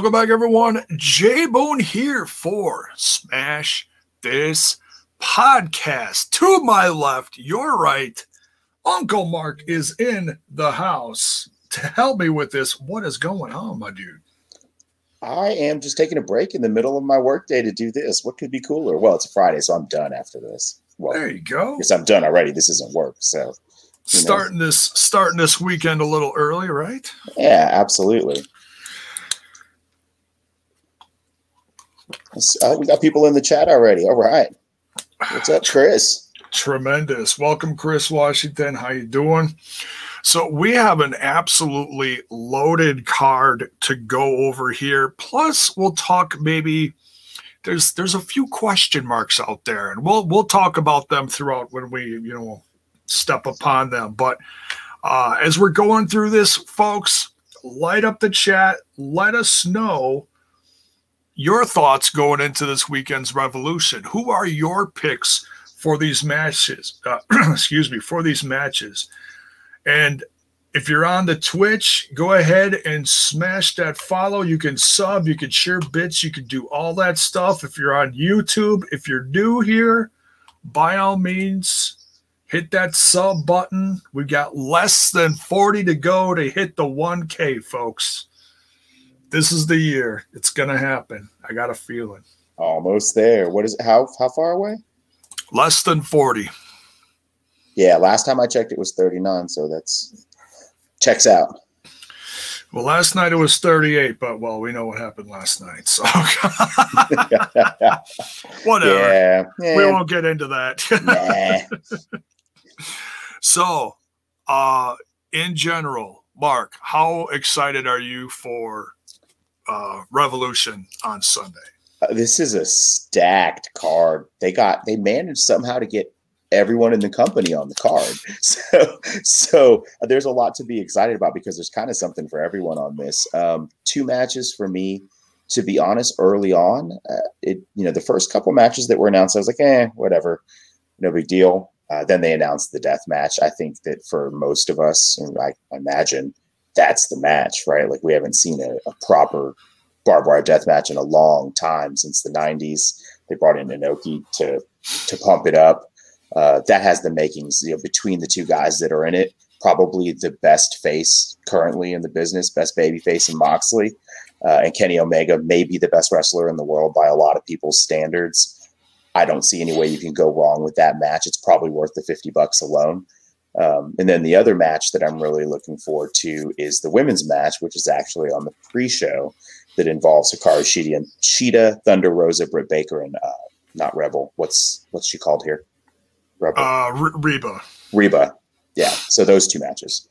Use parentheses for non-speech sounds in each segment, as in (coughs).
Welcome back, everyone. J Bone here for Smash This Podcast. To my left, your right, Uncle Mark is in the house to help me with this. What is going on, my dude? I am just taking a break in the middle of my workday to do this. What could be cooler? Well, it's Friday, so I'm done after this. Well, there you go. Yes, I'm done already. This isn't work, so starting know. this starting this weekend a little early, right? Yeah, absolutely. Uh, we got people in the chat already. All right. What's up, Chris? Tremendous. Welcome, Chris Washington. How you doing? So we have an absolutely loaded card to go over here. Plus, we'll talk maybe there's there's a few question marks out there, and we'll we'll talk about them throughout when we you know step upon them. But uh, as we're going through this, folks, light up the chat. Let us know your thoughts going into this weekend's revolution. Who are your picks for these matches? Uh, (clears throat) excuse me, for these matches. And if you're on the Twitch, go ahead and smash that follow. You can sub, you can share bits, you can do all that stuff. If you're on YouTube, if you're new here, by all means, hit that sub button. We've got less than 40 to go to hit the 1K, folks. This is the year. It's gonna happen. I got a feeling. Almost there. What is it? How how far away? Less than 40. Yeah, last time I checked it was 39, so that's checks out. Well, last night it was 38, but well, we know what happened last night. So (laughs) whatever. Yeah, yeah. We won't get into that. (laughs) so, uh, in general, Mark, how excited are you for uh, Revolution on Sunday? Uh, this is a stacked card. They got they managed somehow to get everyone in the company on the card. (laughs) So so uh, there's a lot to be excited about because there's kind of something for everyone on this. Um, two matches for me. To be honest, early on, uh, it you know the first couple matches that were announced, I was like, eh, whatever, no big deal. Uh, then they announced the death match. I think that for most of us, and I imagine that's the match, right? Like we haven't seen a, a proper barbed wire death match in a long time since the 90s. They brought in Inoki to to pump it up. Uh, that has the makings, you know, between the two guys that are in it. Probably the best face currently in the business, best baby face in Moxley, uh, and Kenny Omega may be the best wrestler in the world by a lot of people's standards. I don't see any way you can go wrong with that match. It's probably worth the fifty bucks alone. Um, and then the other match that I'm really looking forward to is the women's match, which is actually on the pre-show that involves Hikaru Shida and Shida, Thunder Rosa, Britt Baker, and uh, not Rebel. What's what's she called here? Rebel. Uh, Reba. Reba. Yeah. So those two matches.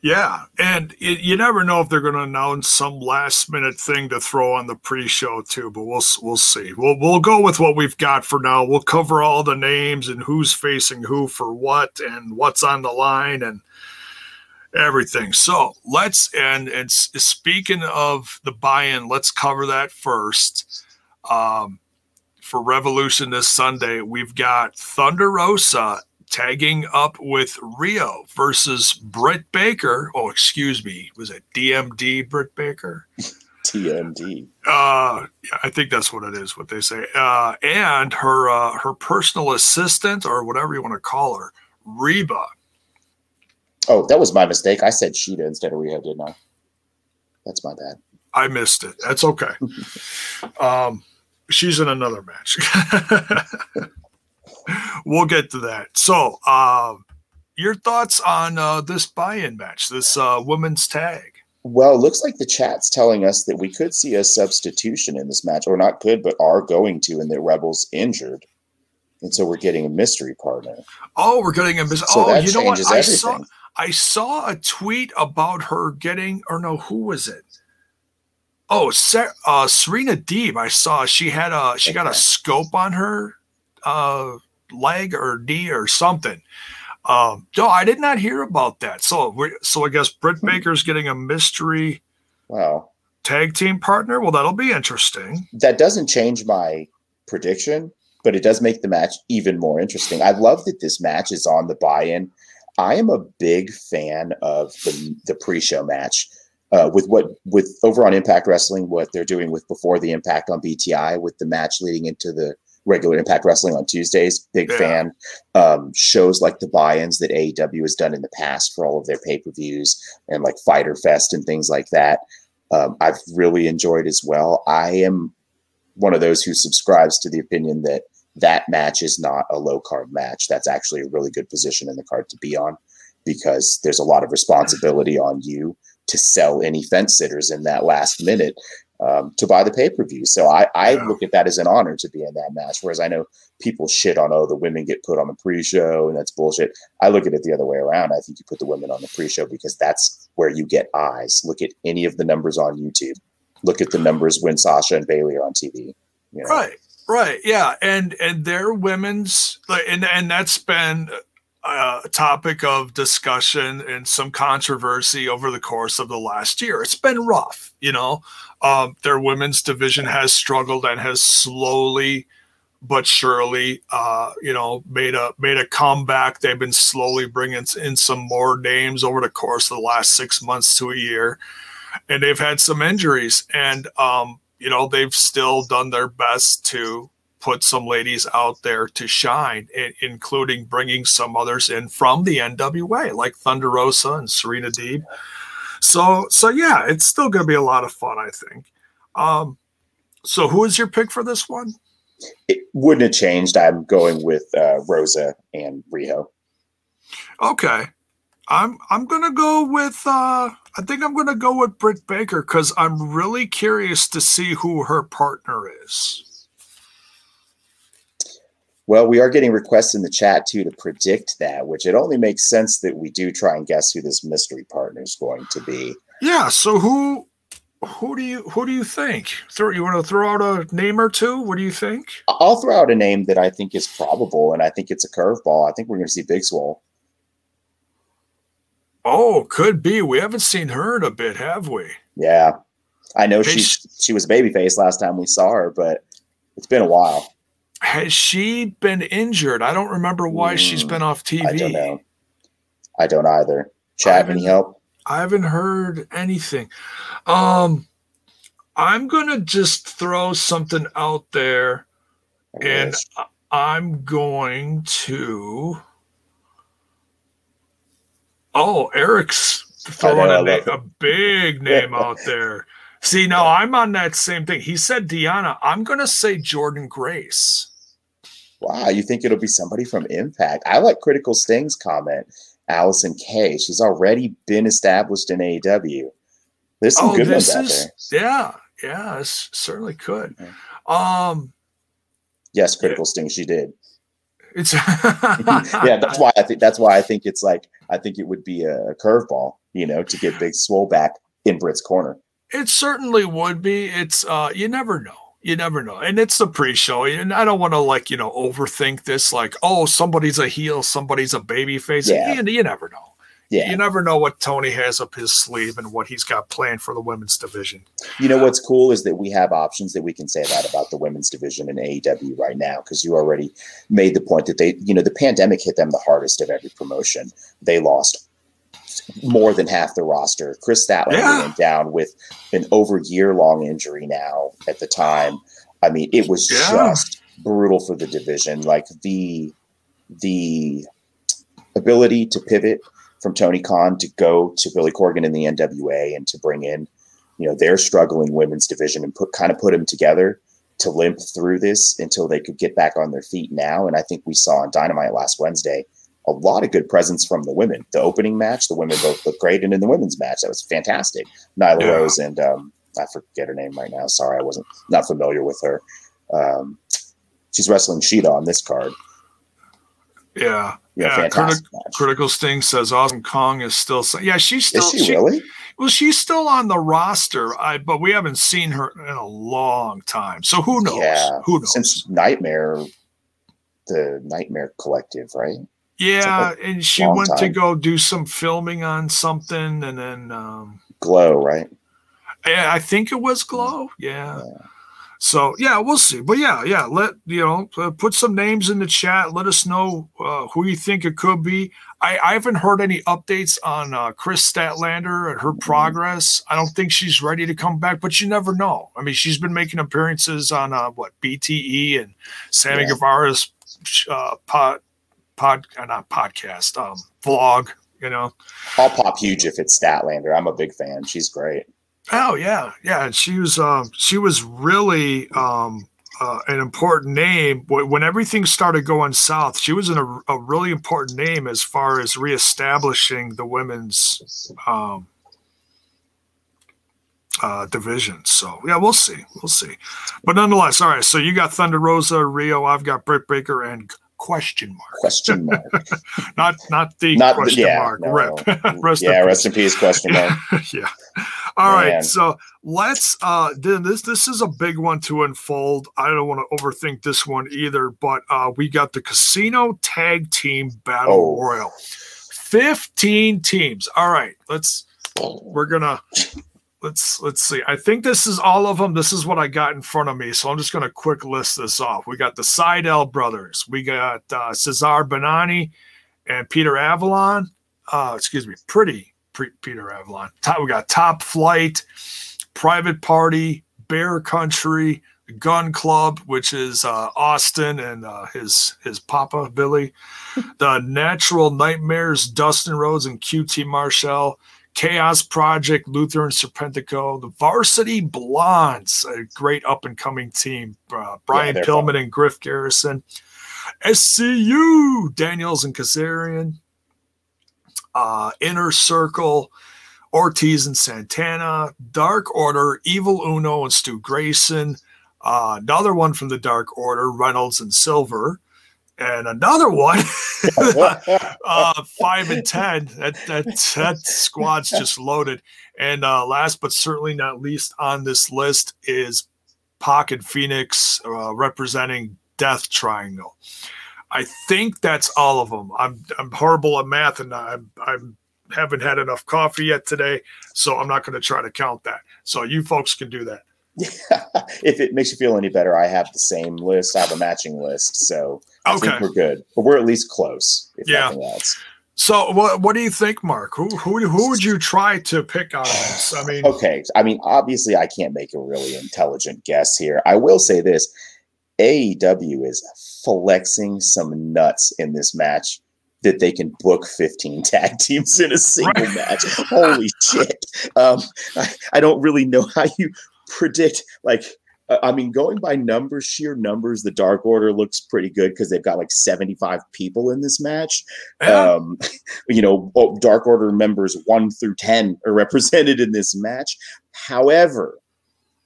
Yeah, and it, you never know if they're going to announce some last minute thing to throw on the pre-show too. But we'll we'll see. We'll we'll go with what we've got for now. We'll cover all the names and who's facing who for what and what's on the line and everything. So let's and and speaking of the buy-in, let's cover that first. Um, for Revolution this Sunday, we've got Thunder Rosa tagging up with Riho versus Britt Baker. Oh, excuse me, was it DMD Britt Baker? TMD. Uh, yeah, I think that's what it is. What they say. Uh, and her uh, her personal assistant or whatever you want to call her, Reba. Oh, that was my mistake. I said Shida instead of Riho, didn't I? That's my bad. I missed it. That's okay. (laughs) um, she's in another match. (laughs) we'll get to that. So, uh, your thoughts on uh, this buy-in match, this uh, women's tag? Well, it looks like the chat's telling us that we could see a substitution in this match, or not could, but are going to, and the Rebel's injured, and so we're getting a mystery partner. Oh, we're getting a mystery. So oh, you know what? I saw I saw a tweet about her getting, or no, who was it? Oh, uh, Serena Deeb. I saw she had a she got a scope on her uh, leg or knee or something. Um, no, I did not hear about that. So, so I guess Britt hmm. Baker's getting a mystery. Wow. Tag team partner. Well, that'll be interesting. That doesn't change my prediction, but it does make the match even more interesting. I love that this match is on the buy-in. I am a big fan of the, the pre-show match. uh, with what with over on Impact Wrestling, what they're doing with before the Impact on BTI with the match leading into the regular Impact Wrestling on Tuesdays. Big yeah. fan. Um, shows like the buy-ins that AEW has done in the past for all of their pay-per-views and like Fighter Fest and things like that. Um, I've really enjoyed as well. I am one of those who subscribes to the opinion that that match is not a low card match. That's actually a really good position in the card to be on because there's a lot of responsibility on you to sell any fence sitters in that last minute um, to buy the pay per view. So I, I yeah. look at that as an honor to be in that match. Whereas I know people shit on, oh, the women get put on the pre show and that's bullshit. I look at it the other way around. I think you put the women on the pre show because that's where you get eyes. Look at any of the numbers on YouTube. Look at the numbers when Sasha and Bailey are on TV. You know? Right. Right. Yeah. And and their women's like and and that's been a topic of discussion and some controversy over the course of the last year. It's been rough, you know. Um, their women's division has struggled and has slowly but surely, uh, you know, made a made a comeback. They've been slowly bringing in some more names over the course of the last six months to a year, and they've had some injuries. And um, you know, they've still done their best to put some ladies out there to shine, including bringing some others in from the NWA, like Thunder Rosa and Serena Deeb. So, so yeah, it's still going to be a lot of fun, I think. Um, so, who is your pick for this one? It wouldn't have changed. I'm going with uh, Rosa and Riho. Okay, I'm I'm gonna go with uh, I think I'm gonna go with Britt Baker because I'm really curious to see who her partner is. Well, we are getting requests in the chat too to predict that, which it only makes sense that we do try and guess who this mystery partner is going to be. Yeah. So who who do you who do you think? Throw you want to throw out a name or two? What do you think? I'll throw out a name that I think is probable, and I think it's a curveball. I think we're going to see Big Swole. Oh, could be. We haven't seen her in a bit, have we? Yeah, I know she she was babyface last time we saw her, but it's been a while. Has she been injured? I don't remember why mm, she's been off TV. I don't know. I don't either. Chad, any help? I haven't heard anything. Um, I'm gonna just throw something out there, and I'm going to. Oh, Eric's throwing know, a, a, big name out there. See, now I'm on that same thing. He said Deonna. I'm going to say Jordynne Grace. Wow, you think it'll be somebody from Impact? I like Critical Sting's comment. Allysin Kay. She's already been established in AEW. There's some oh, good ones out is, there. Yeah, yeah, it certainly could. Um, yes, Critical yeah. Sting. She did. It's (laughs) yeah. That's why I think that's why I think it's like I think it would be a curveball, you know, to get Big Swole back in Britt's corner. It certainly would be. It's uh you never know. You never know. And it's the pre-show. And I don't want to like, you know, overthink this like, oh, somebody's a heel, somebody's a baby face. Yeah. You, you never know. Yeah. You never know what Tony has up his sleeve and what he's got planned for the women's division. You know what's cool is that we have options that we can say that about the women's division in AEW right now because you already made the point that they, you know, the pandemic hit them the hardest of every promotion. They lost more than half the roster. Kris Statlander yeah. went down with an over year long injury now at the time. I mean, it was yeah. just brutal for the division. Like the the ability to pivot from Tony Khan to go to Billy Corgan in the NWA and to bring in, you know, their struggling women's division and put kind of put them together to limp through this until they could get back on their feet now. And I think we saw on Dynamite last Wednesday a lot of good presence from the women. The opening match, the women both looked great, and in the women's match, that was fantastic. Nyla yeah. Rose and um, I forget her name right now. Sorry, I wasn't not familiar with her. Um, she's wrestling Shida on this card. Yeah, yeah. yeah Criti- Critical Sting says Awesome Kong is still. Yeah, she's still. Is she, she really? Well, she's still on the roster, I, but we haven't seen her in a long time. So who knows? Yeah, who knows? Since Nightmare, the Nightmare Collective, right? Yeah, and she went time. to go do some filming on something, and then um, Glow, right? Yeah, I think it was Glow. Yeah. yeah. So yeah, we'll see. But yeah, yeah. Let you know, uh, put some names in the chat. Let us know uh, who you think it could be. I, I haven't heard any updates on uh, Kris Statlander and her Mm-hmm. progress. I don't think she's ready to come back, but you never know. I mean, she's been making appearances on uh, what BTE and Sammy Yeah. Guevara's uh, pod pod uh, not podcast um, vlog. You know. I'll pop huge if it's Statlander. I'm a big fan. She's great. Oh yeah, yeah. and She was um, she was really um, uh, an important name Wh- when everything started going south. She was in a, a really important name as far as reestablishing the women's um, uh, division. So yeah, we'll see, we'll see. But nonetheless, all right. So you got Thunder Rosa, Riho. I've got Britt Baker and question mark. Question mark. (laughs) Not not the Not the- question yeah, mark. no. Rip. (laughs) Rest yeah, rest in peace. Question mark. (laughs) yeah. All right. Man. So let's uh then this this is a big one to unfold. I don't want to overthink this one either, but uh we got the casino tag team battle Oh. royal. 15 teams. All right. Let's we're gonna let's let's see. I think this is all of them. This is what I got in front of me. So I'm just gonna quick list this off. We got the Sydal brothers, we got uh Cezar Bononi and Peter Avalon. Uh excuse me, pretty pre- Peter Avalon. Top, we got Top Flight, Private Party, Bear Country, Gun Club, which is uh, Austin and uh, his his papa Billy, (laughs) the Natural Nightmares, Dustin Rhodes and QT Marshall, Chaos Project, Luther and Serpentico, the Varsity Blondes, a great up and coming team, uh, Brian they're Pillman and Griff Garrison, SCU, Daniels and Kazarian, uh, Inner Circle, Ortiz and Santana, Dark Order, Evil Uno and Stu Grayson, uh, another one from the Dark Order, Reynolds and Silver, and another one, (laughs) (laughs) uh, five and ten. That that that squad's just loaded. And uh, last but certainly not least on this list is Pocket Fenix uh, representing Death Triangle. I think that's all of them. I'm I'm horrible at math, and I'm I'm haven't had enough coffee yet today, so I'm not going to try to count that. So you folks can do that. (laughs) if it makes you feel any better, I have the same list. I have a matching list, so I Okay. think we're good. But we're at least close, if Yeah. nothing else. So what what do you think, Mark? Who who who would you try to pick of this? I mean, Okay, I mean, obviously, I can't make a really intelligent guess here. I will say this: AEW is flexing some nuts in this match that they can book 15 (laughs) tag teams in a single Right. match. Holy shit! Um, I, I don't really know how you predict like. uh, I mean, going by numbers, sheer numbers, the Dark Order looks pretty good because they've got like 75 people in this match. yeah, Um, (laughs) you know, Dark Order members one through 10 are represented in this match. However,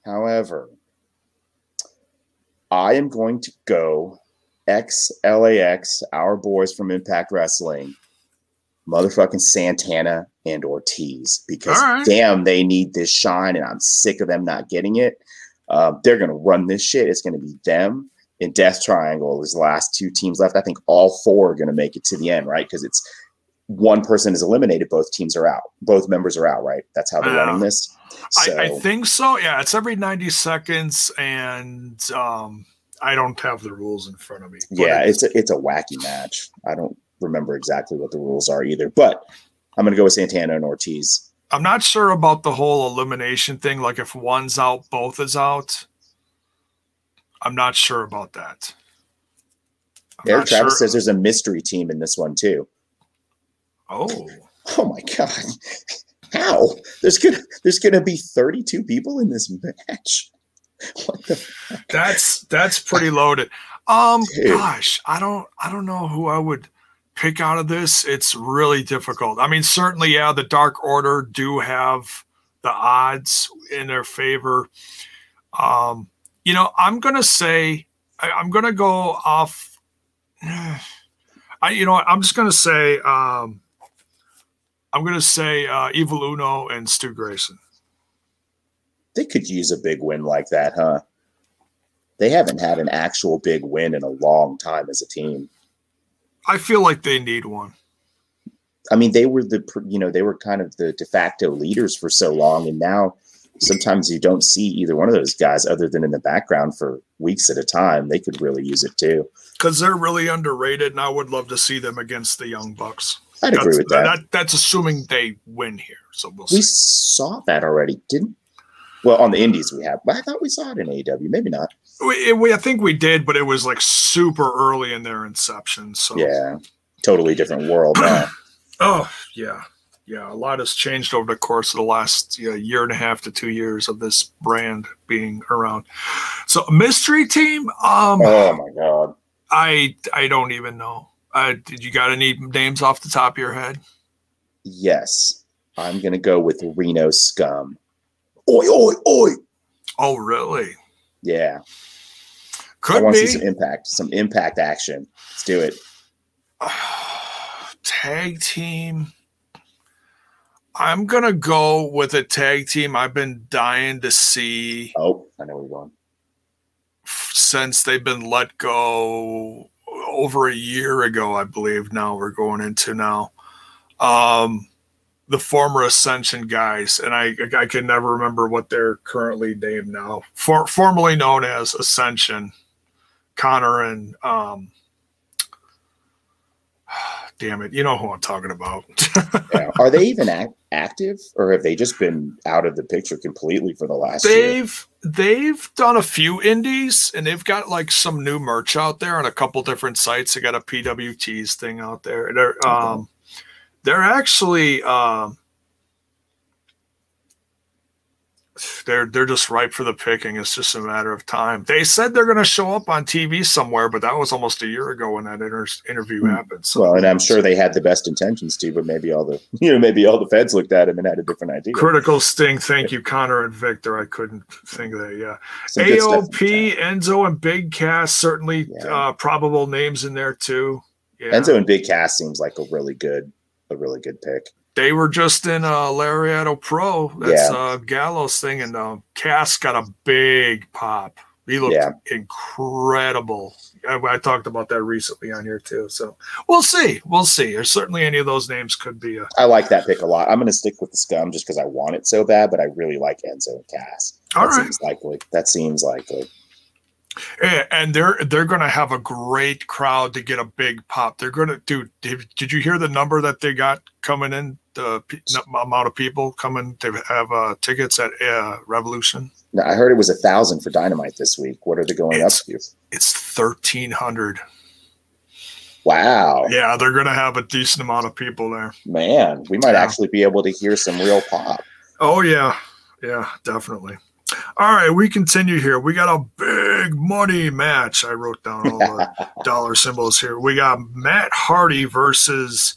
however, I am going to go XLAX, our boys from Impact Wrestling, motherfucking Santana and Ortiz, because right. damn, they need this shine, and I'm sick of them not getting it. Uh, they're going to run this shit. It's going to be them in Death Triangle. Is the last two teams left. I think all four are going to make it to the end, right? Because it's one person is eliminated, both teams are out, both members are out, right? That's how they're Yeah. running this. So, I, I think so. Yeah, it's every 90 seconds, and um, I don't have the rules in front of me. yeah, it's a, it's a wacky match. I don't remember exactly what the rules are either, but I'm going to go with Santana and Ortiz. I'm not sure about the whole elimination thing. Like if one's out, both is out. I'm not sure about that. I'm Eric Travis sure- says there's a mystery team in this one too. Oh, Oh my god. How? There's gonna there's gonna be 32 people in this match. What the that's that's pretty loaded. Um, Dude. gosh, I don't I don't know who I would pick out of this. It's really difficult. I mean, certainly, yeah, the Dark Order do have the odds in their favor. Um, you know, I'm gonna say I, I'm gonna go off. (sighs) I you know I'm just gonna say um, I'm gonna say uh, Evil Uno and Stu Grayson. they could use a big win like that, huh? They haven't had an actual big win in a long time as a team. I feel like they need one. I mean, they were the you know they were kind of the de facto leaders for so long, and now sometimes you don't see either one of those guys other than in the background for weeks at a time. They could really use it too. because they're really underrated, and I would love to see them against the Young Bucks. I'd agree that's, with that. That's assuming they win here. So we'll we see. saw that already, didn't? Well, on the Indies we have, but I thought we saw it in AEW. Maybe not. We, we I think we did, but it was like super early in their inception. So Yeah, totally different world now. (clears throat) Oh yeah, yeah. A lot has changed over the course of the last yeah, year and a half to two years of this brand being around. So mystery team. Um, oh my god. I I don't even know. Uh, did you got any names off the top of your head? Yes, I'm gonna go with Reno Scum. Oi, oi, oi. Oh really? Yeah, I Could want to see some impact, some impact action. Let's do it. (sighs) tag team. I'm gonna go with a tag team I've been dying to see Oh, I know we're going. since they've been let go over a year ago, I believe. Now we're going into now. Um, the former Ascension guys, and I I can never remember what they're currently named now. For, formerly known as Ascension, Connor and um, (sighs) damn it, you know who I'm talking about. (laughs) Yeah. Are they even act- active, or have they just been out of the picture completely for the last year? they've they've done a few indies and they've got like some new merch out there on a couple different sites. They got a PWTs thing out there. They're um they're actually um they're they're just ripe for the picking. It's just a matter of time. They said they're going to show up on TV somewhere, but that was almost a year ago when that inter- interview Hmm. happened. So Well, and I'm sure they had the best intentions too, but maybe all the (laughs) you know maybe all the feds looked at him and had a different idea. critical sting. Thank you, Connor and Victor. I couldn't think of that. Yeah. Some good stuff in the AOP. Enzo, and Big Cass certainly Yeah. uh, probable names in there too. Yeah. Enzo and Big Cass seems like a really good a really good pick. They were just in uh, Lariato Pro. That's Yeah. uh, Gallows thing, and uh, Cass got a big pop. He looked Yeah. incredible. I, I talked about that recently on here too. So we'll see. We'll see. There's certainly any of those names could be a. I like that pick a lot. I'm going to stick with the scum just because I want it so bad, but I really like Enzo and Cass. That All right. seems likely. That seems likely. And they're they're going to have a great crowd to get a big pop. They're going to do. Did, did you hear the number that they got coming in? The amount of people coming to have uh, tickets at uh, Revolution. Now, I heard it was a thousand for Dynamite this week. What are they going It's- up to? It's thirteen hundred. Wow, Yeah, they're going to have a decent amount of people there. man, we might Yeah. actually be able to hear some real pop. Oh yeah, yeah, definitely. All right, we continue here. We got a big money match. I wrote down all the (laughs) dollar symbols here. We got Matt Hardy versus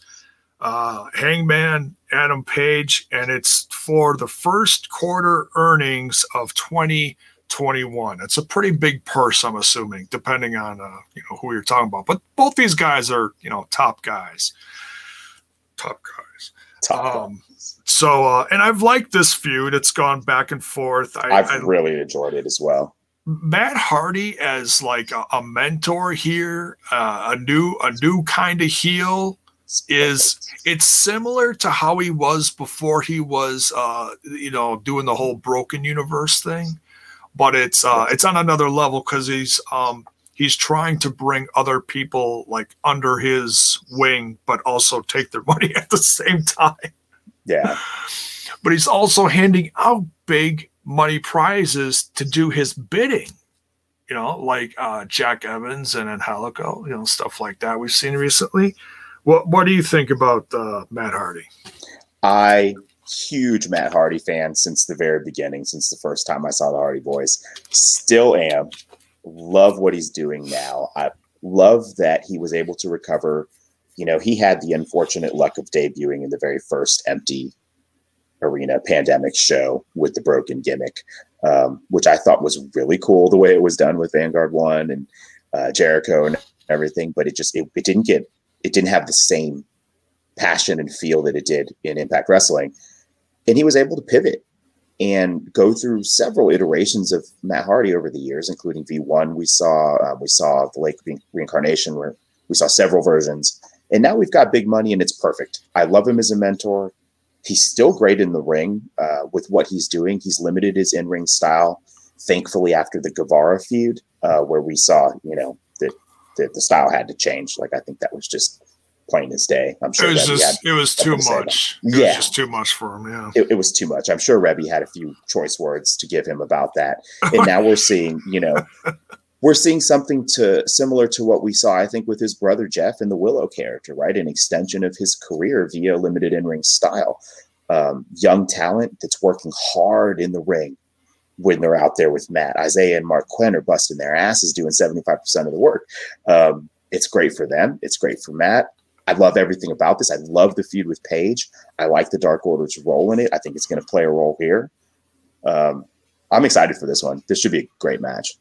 uh, Hangman Adam Page, and it's for the first quarter earnings of 2021. It's a pretty big purse, I'm assuming, depending on uh, you know who you're talking about. But both these guys are you know top guys, top guys. Top Um, so, uh, and I've liked this feud. It's gone back and forth. I, I've I really enjoyed it as well. Matt Hardy as like a, a mentor here, uh, a new a new kind of heel is it's similar to how he was before he was uh you know doing the whole broken universe thing but it's uh it's on another level because he's um he's trying to bring other people like under his wing but also take their (laughs) money at the same time yeah, (laughs) but he's also handing out big money prizes to do his bidding. You know, like uh, Jack Evans and Angelico, you know, stuff like that we've seen recently. What What do you think about uh, Matt Hardy? I huge Matt Hardy fan since the very beginning, since the first time I saw the Hardy Boys. Still am. Love what he's doing now. I love that he was able to recover. You know, he had the unfortunate luck of debuting in the very first empty arena pandemic show with the broken gimmick, um, which I thought was really cool the way it was done with Vanguard One and uh, Jericho and everything. But it just it, it didn't get it didn't have the same passion and feel that it did in Impact Wrestling. And he was able to pivot and go through several iterations of Matt Hardy over the years, including V1. We saw uh, we saw the Lake Re- Reincarnation, where we saw several versions, and now we've got big money, and it's perfect. I love him as a mentor. He's still great in the ring uh, with what he's doing. He's limited his in ring style. Thankfully, after the Guevara feud, uh, where we saw, you know, that the style had to change. Like I think that was just plain as day. I'm sure it was Reby just had, it was too something to say about much. it. It Yeah. was just too much for him. Yeah. it, it was too much. I'm sure Reby had a few choice words to give him about that. And now we're seeing, you know, (laughs) we're seeing something to similar to what we saw, I think, with his brother Jeff in the Willow character, right? An extension of his career via limited in ring style. Um, young talent that's working hard in the ring when they're out there with Matt. Isiah and Marq Quen are busting their asses doing 75% of the work. Um, it's great for them. It's great for Matt. I love everything about this. I love the feud with Page. I like the Dark Order's role in it. I think it's going to play a role here. Um, I'm excited for this one. This should be a great match.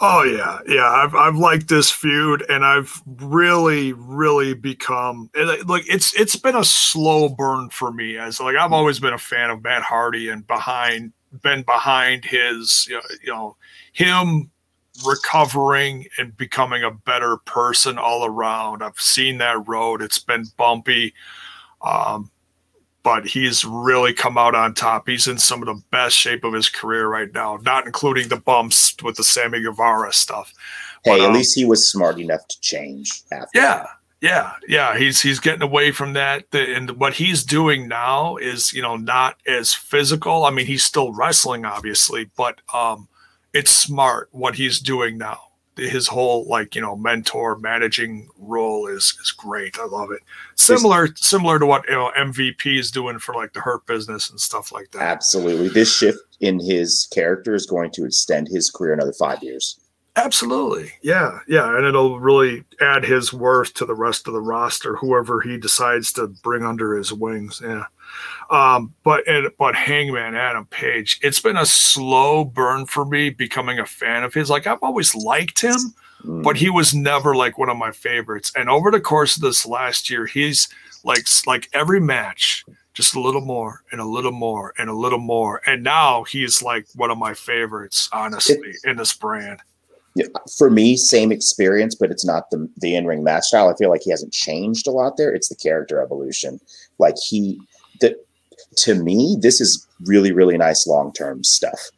Oh yeah, yeah. I've I've liked this feud, and I've really, really become like it's it's been a slow burn for me. As like I've always been a fan of Matt Hardy and behind been behind his you know, you know him recovering and becoming a better person all around. I've seen that road. It's been bumpy. Um, but he's really come out on top. He's in some of the best shape of his career right now, not including the bumps with the Sammy Guevara stuff. Hey, But, at um, least he was smart enough to change after. Yeah, yeah, yeah. He's he's getting away from that, The- and what he's doing now is you know not as physical. I mean, he's still wrestling, obviously, but um, it's smart what he's doing now. His whole like you know mentor managing role is is great. I love it. Similar similar to what you know MVP is doing for like the Hurt business and stuff like that. Absolutely. This shift in his character is going to extend his career another five years. Absolutely. Yeah. Yeah. And it'll really add his worth to the rest of the roster, whoever he decides to bring under his wings. Yeah. Um, but and, but Hangman Adam Page, it's been a slow burn for me becoming a fan of his. Like I've always liked him, Mm. but he was never like one of my favorites. And over the course of this last year, he's like like every match, just a little more and a little more and a little more. And now he's like one of my favorites, honestly, in this brand. For me, same experience, but it's not the the in ring match style. I feel like he hasn't changed a lot there. It's the character evolution. Like he, the to me, this is really really nice long term stuff.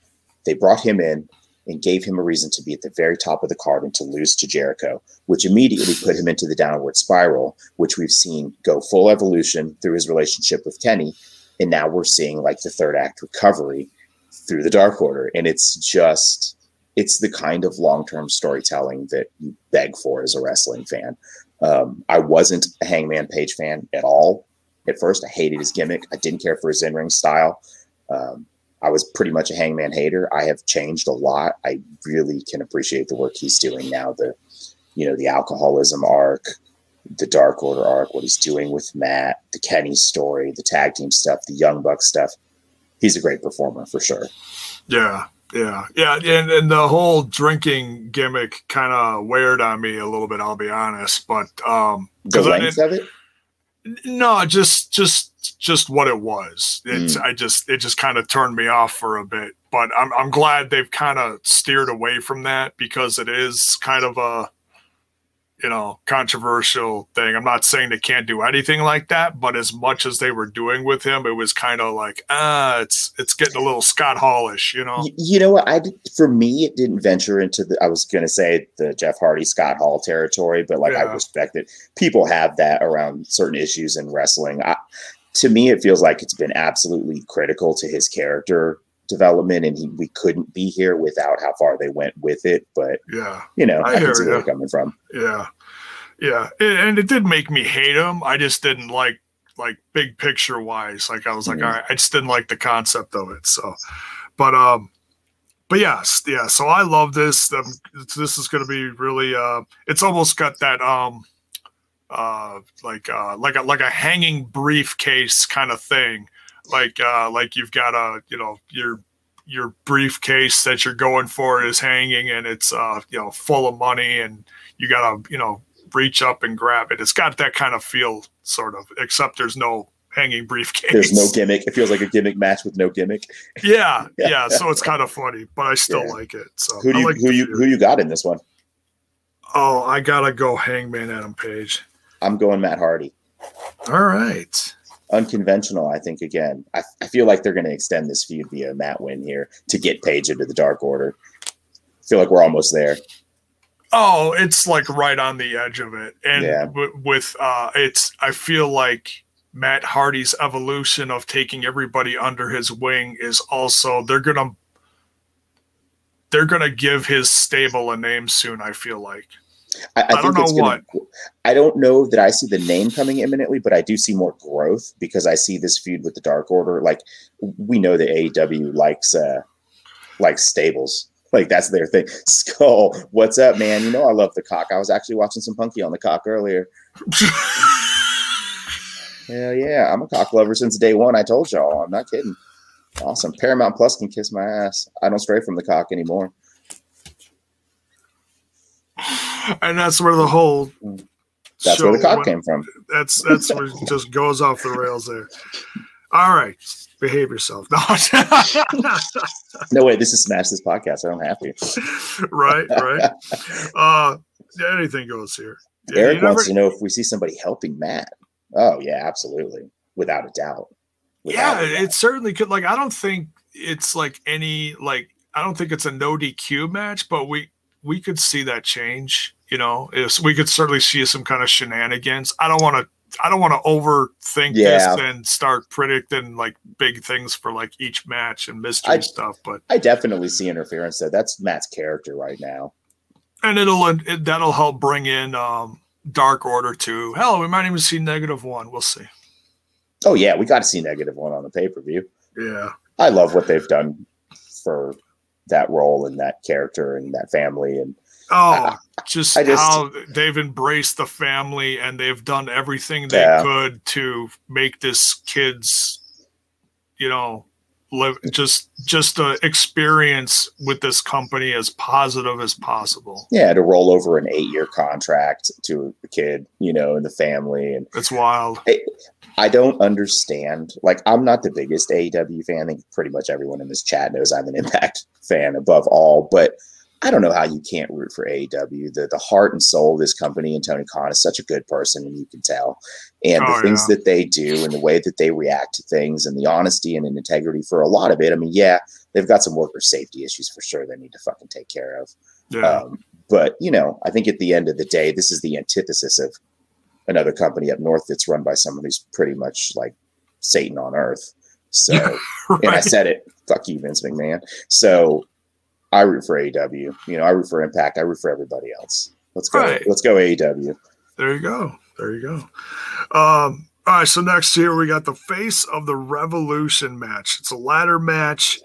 They brought him in and gave him a reason to be at the very top of the card and to lose to Jericho, which immediately put him into the downward spiral, which we've seen go full evolution through his relationship with Kenny, and now we're seeing like the third act recovery through the Dark Order, and it's just it's the kind of long-term storytelling that you beg for as a wrestling fan. Um, I wasn't a Hangman Page fan at all at first. I hated his gimmick. I didn't care for his in-ring style. Um, I was pretty much a Hangman hater. I have changed a lot. I really can appreciate the work he's doing now. The, you know, the alcoholism arc, the Dark Order arc, what he's doing with Matt, the Kenny story, the tag team stuff, the Young Buck stuff. He's a great performer for sure. Yeah, yeah, yeah, and, and the whole drinking gimmick kind of weared on me a little bit. I'll be honest, but um, The length of it, no, just just just what it was. It's I just it just kind of turned me off for a bit. But I'm I'm glad they've kind of steered away from that because it is kind of a you know controversial thing. I'm not saying they can't do anything like that, but as much as they were doing with him, it was kind of like ah, it's it's getting a little Scott Hallish, you know. You know what? I for me, it didn't venture into the. I was going to say the Jeff Hardy, Scott Hall territory, but like I respect it. People have that around certain issues in wrestling. I, to me, it feels like it's been absolutely critical to his character development, and he, we couldn't be here without how far they went with it. But Yeah. you know, I I, can see where they're coming from. Yeah, yeah, and, and it did make me hate him. I just didn't like like big picture wise. Like I was like, Mhm. all right, I just didn't like the concept of it. So, but um, but yes, yeah. So I love this. Um, this is going to be really. Uh, it's almost got that um, uh, like uh, like a like a hanging briefcase kind of thing. Like uh, like you've got a you know your your briefcase that you're going for is hanging and it's uh you know full of money and you gotta you know reach up and grab it it's got that kind of feel sort of except there's no hanging briefcase There's no (laughs) gimmick. It feels like a gimmick match with no gimmick. yeah (laughs) Yeah. yeah so it's kind of funny but i still Yeah. like it so Who do you like who you who you got in this one? oh i gotta go hangman adam page I'm going Matt Hardy. all right unconventional. I think again, I, I feel like they're going to extend this feud via Matt win here to get Page into the Dark Order. I feel like we're almost there. Oh, it's like right on the edge of it, and Yeah. w- with uh, it's. I feel like Matt Hardy's evolution of taking everybody under his wing is also they're gonna they're gonna give his stable a name soon. I feel like. I, I, I don't know gonna, I don't know that I see the name coming imminently, but I do see more growth because I see this feud with the Dark Order. Like we know that AEW likes uh likes stables. Like that's their thing. (laughs) Skull, what's up, man? You know I love the cock. I was actually watching some Punky on the cock earlier. (laughs) Hell yeah, I'm a cock lover since day one. I told y'all. I'm not kidding. Awesome. Paramount Plus can kiss my ass. I don't stray from the cock anymore. And that's where the whole That's where the cock went- came from. That's that's where it just goes off the rails there. All right, behave yourself. (laughs) No. No way, this is Smash This Podcast. I don't have to. (laughs) right, right. Uh, anything goes here. Yeah, Eric wants never- to know if we see somebody helping Matt. Oh yeah, absolutely, without a doubt. yeah, a doubt. it certainly could. Like, I don't think it's like any like. I don't think it's a no DQ match, but we we could see that change. You know, if we could certainly see some kind of shenanigans. I don't want to. I don't want to overthink Yeah. this and start predicting like big things for like each match and mystery I- stuff. But I definitely see interference. Though that's Matt's character right now. and it'll it, that'll help bring in um Dark Order too. Hell, we might even see Negative One. We'll see. Oh yeah, we got to see negative one on the pay per view. Yeah. I love what they've done for that role and that character and that family and Oh, just, just- how they've embraced the family and they've done everything they Yeah. could to make this kid's, you know, live just just a experience with this company as positive as possible. yeah to roll over an eight year contract to the kid, you know, and the family and It's wild. I don't understand. Like, I'm not the biggest AEW fan. I think pretty much everyone in this chat knows I'm an Impact fan above all. But I don't know how you can't root for AEW. The the heart and soul of this company and Tony Khan is such a good person, and you can tell. And the Oh, things yeah. that they do and the way that they react to things and the honesty and integrity for a lot of it. I mean, yeah, they've got some worker safety issues for sure they need to fucking take care of. Yeah. Um, but you know, I think at the end of the day, this is the antithesis of another company up north that's run by someone who's pretty much like Satan on earth. So, (laughs) and I said it, fuck you, Vince McMahon. So, I root for AEW. You know, I root for Impact. I root for everybody else. Let's go. Right. Let's go AEW. There you go. There you go. Um, all right. So next here we got the face of the revolution match. It's a ladder match.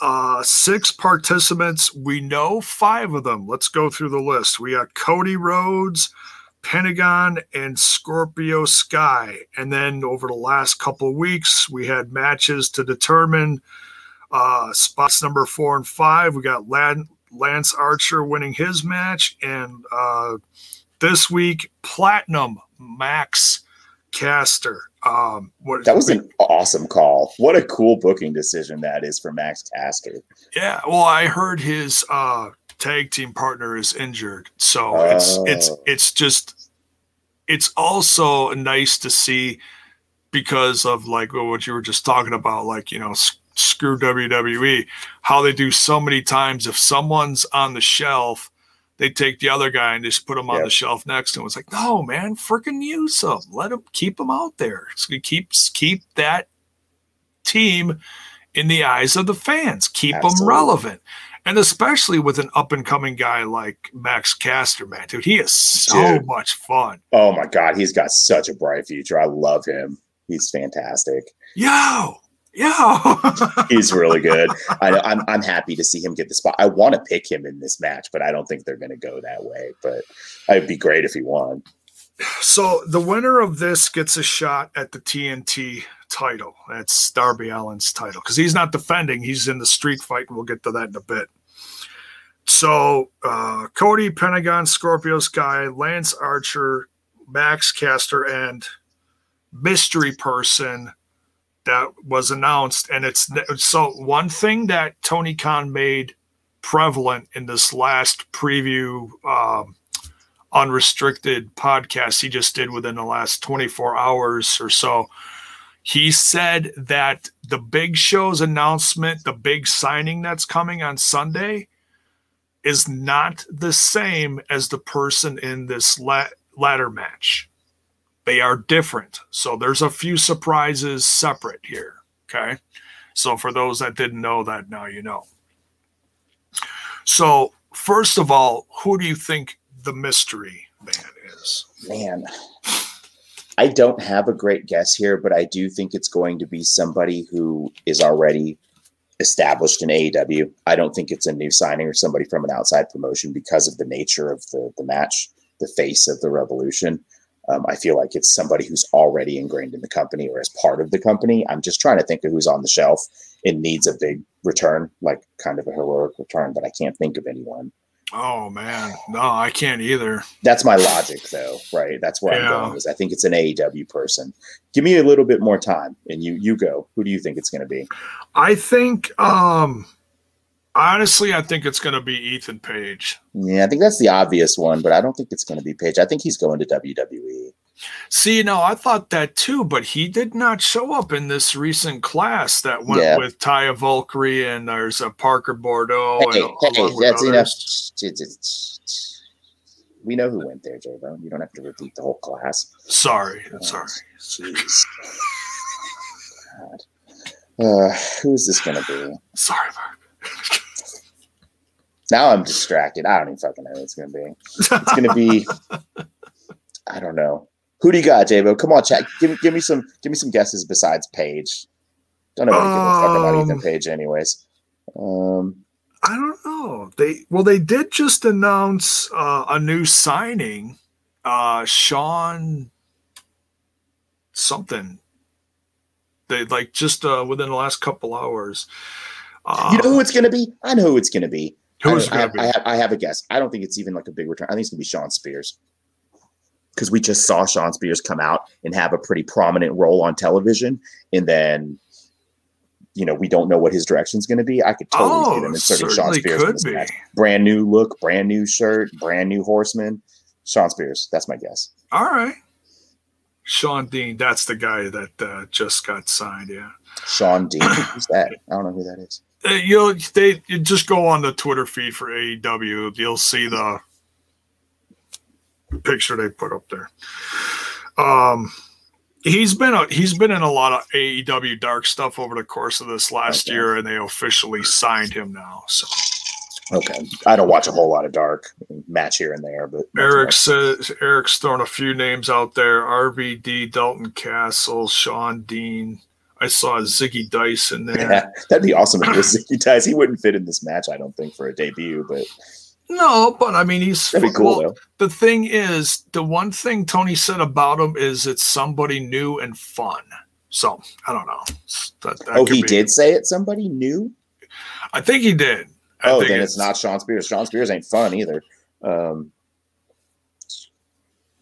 Uh, six participants. We know five of them. Let's go through the list. We got Cody Rhodes, Pentagon, and Scorpio Sky. And then over the last couple of weeks, we had matches to determine uh, spots number four and five. We got Lan- Lance Archer winning his match, and uh, this week platinum max caster um what That was an awesome call. What a cool booking decision that is for Max Caster. yeah well i heard his uh tag team partner is injured so it's it's Oh. it's just it's also nice to see because of like what you were just talking about like you know screw wwe how they do so many times if someone's on the shelf they take the other guy and just put him on Yep. the shelf next to him. It's like, no, man, freaking use them. Let them keep them out there. So keep keep that team in the eyes of the fans. Keep them relevant, and especially with an up and coming guy like Max Caster, man, dude, he is so Dude. much fun. Oh my God, he's got such a bright future. I love him. He's fantastic. Yo, yo. (laughs) He's really good. I, I'm I'm happy to see him get the spot. I want to pick him in this match, but I don't think they're going to go that way. But it'd be great if he won. So the winner of this gets a shot at the TNT title. That's Darby Allin's title because he's not defending; he's in the street fight, and we'll get to that in a bit. So uh, Cody, Pentagon, Scorpio Sky, Lance Archer, Max Caster, and mystery person that was announced, and it's so one thing that Tony Khan made prevalent in this last preview. Um, unrestricted podcast he just did within the last 24 hours or so. He said that the big show's announcement, the big signing that's coming on Sunday, is not the same as the person in this la- ladder match. They are different. So there's a few surprises separate here. Okay. So for those that didn't know that, now you know. So, first of all, who do you think the mystery man is? Man, I don't have a great guess here, but I do think it's going to be somebody who is already established in AEW. I don't think it's a new signing or somebody from an outside promotion because of the nature of the, the match, the face of the revolution. Um, I feel like it's somebody who's already ingrained in the company or as part of the company. I'm just trying to think of who's on the shelf and needs a big return, like kind of a heroic return, but I can't think of anyone. Oh man, no, I can't either. That's my logic, though, right? That's where yeah. I'm going. Is I think it's an AEW person. Give me a little bit more time, and you you go. Who do you think it's going to be? I think, um honestly, I think it's going to be Ethan Page. Yeah, I think that's the obvious one, but I don't think it's going to be Page. I think he's going to WWE. See, you know, I thought that too, but he did not show up in this recent class that went yeah. with Taya Valkyrie and there's a Parker Boudreaux. Hey, and, hey, that's enough. We know who went there, J Bone. You don't have to repeat the whole class. Sorry, oh, sorry. Jeez. God. Uh, who's this going to be? Sorry, Mark. Now I'm distracted. I don't even fucking know what it's going to be. It's going to be. (laughs) I don't know. Who do you got, Jabo? Come on, chat. Give me give me some give me some guesses besides Page. Don't know what um, give a fuck about Ethan um, Page, anyways. Um, I don't know. They well, they did just announce uh, a new signing. Uh, Sean something. They like just uh, within the last couple hours. Uh, you know who it's going to be? I know who it's going to be. Who is I, I, I, have, I have a guess. I don't think it's even like a big return. I think it's going to be Shawn Spears because we just saw Shawn Spears come out and have a pretty prominent role on television, and then you know we don't know what his direction is going to be. I could totally oh, see them inserting Shawn Spears in this be. match. Brand new look, brand new shirt, brand new horseman. Shawn Spears. That's my guess. All right. Shawn Dean, that's the guy that uh, just got signed. Yeah. Shawn Dean. (coughs) Who's that? I don't know who that is. Uh, you'll they you just go on the Twitter feed for AEW. You'll see the picture they put up there. Um, he's been a, he's been in a lot of AEW dark stuff over the course of this last okay. year, and they officially signed him now. So. Okay, I don't watch a whole lot of dark match here and there, but Eric says Eric's thrown a few names out there: RVD, Dalton Castle, Shawn Dean. I saw Zicky Dice in there. Yeah, that'd be awesome if it was Zicky (laughs) Dice. He wouldn't fit in this match, I don't think, for a debut, but no, but I mean, he's That'd be cool. Well, the thing is, the one thing Tony said about him is it's somebody new and fun. So I don't know. That, that oh, he be. did say it. Somebody new. I think he did. I oh, then it's, it's, not Shawn Spears. Shawn Spears ain't fun either. Um,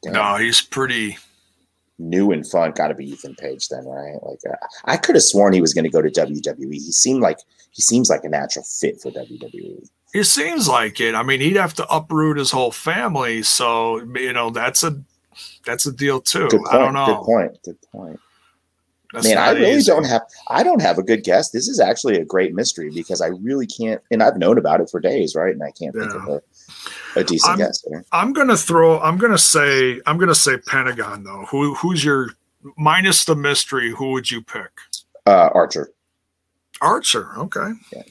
no, he's pretty new and fun. Got to be Ethan Page then, right? Like uh, I could have sworn he was going to go to WWE. He seemed like he seems like a natural fit for WWE. He seems like it. I mean, he'd have to uproot his whole family, so you know that's a that's a deal too. Good point. I don't know. Good point. Good point. That's Man, I really easy. don't have I don't have a good guess. This is actually a great mystery because I really can't and I've known about it for days, right? And I can't yeah. think of a, a decent I'm, guess there. I'm gonna throw I'm gonna say I'm gonna say Pentagon though. Who who's your minus the mystery, who would you pick? Uh Archer. Archer, okay. Yeah.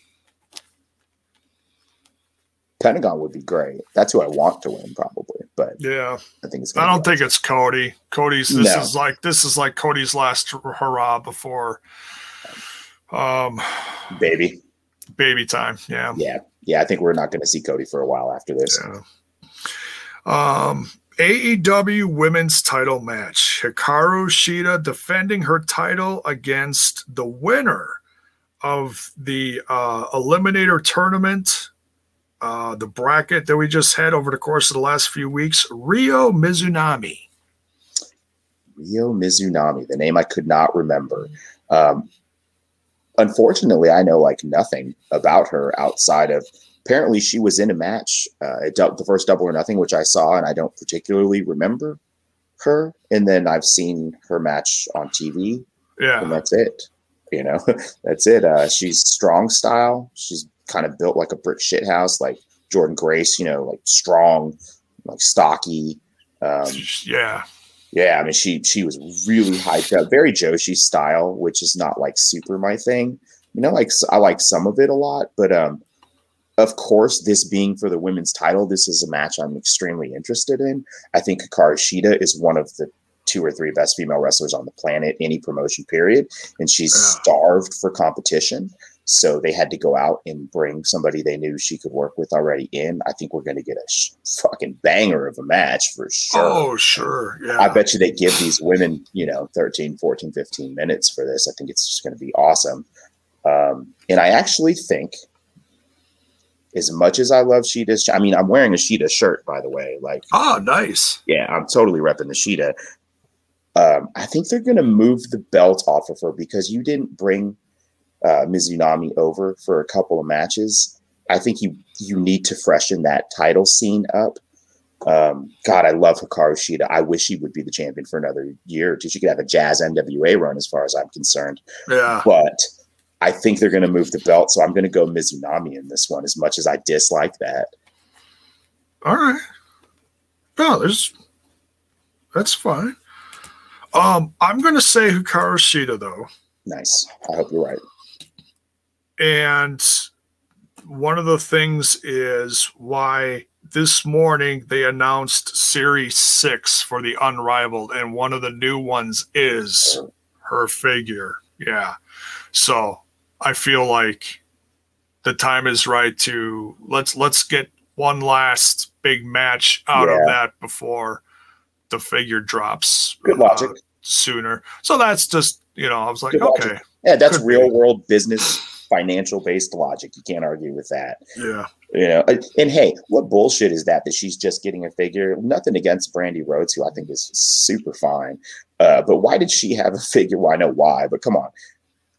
Pentagon would be great. That's who I want to win, probably. But yeah, I think it's. I don't think it's Cody. Cody's. This no. is like this is like Cody's last hurrah before. Um, baby. Baby time. Yeah. Yeah. Yeah. I think we're not going to see Cody for a while after this. Yeah. Um, AEW women's title match. Hikaru Shida defending her title against the winner of the uh, Eliminator tournament uh, the bracket that we just had over the course of the last few weeks Ryo Mizunami. Ryo Mizunami, the name I could not remember. Um, unfortunately, I know like nothing about her outside of apparently she was in a match, uh, the first double or nothing, which I saw, and I don't particularly remember her. And then I've seen her match on TV. Yeah. And that's it. You know, (laughs) that's it. Uh, she's strong style. She's kind of built like a brick shit house, like Jordynne Grace, you know, like strong, like stocky. Um, yeah. Yeah, I mean, she she was really hyped up, very Joshi style, which is not like super my thing. You know, like I like some of it a lot, but um, of course, this being for the women's title, this is a match I'm extremely interested in. I think Hikaru Shida is one of the two or three best female wrestlers on the planet, any promotion period, and she's starved for competition. So they had to go out and bring somebody they knew she could work with already in. I think we're going to get a sh- fucking banger of a match for sure. Oh, sure. Yeah. I bet you they give these women, you know, 13, 14, 15 minutes for this. I think it's just going to be awesome. Um, and I actually think as much as I love Shida, I mean, I'm wearing a Shida shirt, by the way. Like, oh, nice. Yeah, I'm totally repping the Shida. Um, I think they're going to move the belt off of her because you didn't bring uh, Mizunami over for a couple of matches. I think you you need to freshen that title scene up. Um, God, I love Hikaru Shida. I wish she would be the champion for another year or two. She could have a Jazz NWA run, as far as I'm concerned. Yeah, but I think they're going to move the belt, so I'm going to go Mizunami in this one. As much as I dislike that. All right. No, there's that's fine. Um, I'm going to say Hikaru Shida though. Nice. I hope you're right. And one of the things is why this morning they announced Series 6 for the Unrivaled, and one of the new ones is her figure. Yeah. So I feel like the time is right to let's let's get one last big match out yeah. of that before the figure drops. Good logic. Uh, sooner. So that's just you know I was like Good okay. Logic. Yeah, that's real be. world business financial based logic. You can't argue with that. Yeah. You know, and hey, what bullshit is that? That she's just getting a figure. Nothing against Brandi Rhodes, who I think is super fine. Uh, but why did she have a figure? Well, I know why, but come on.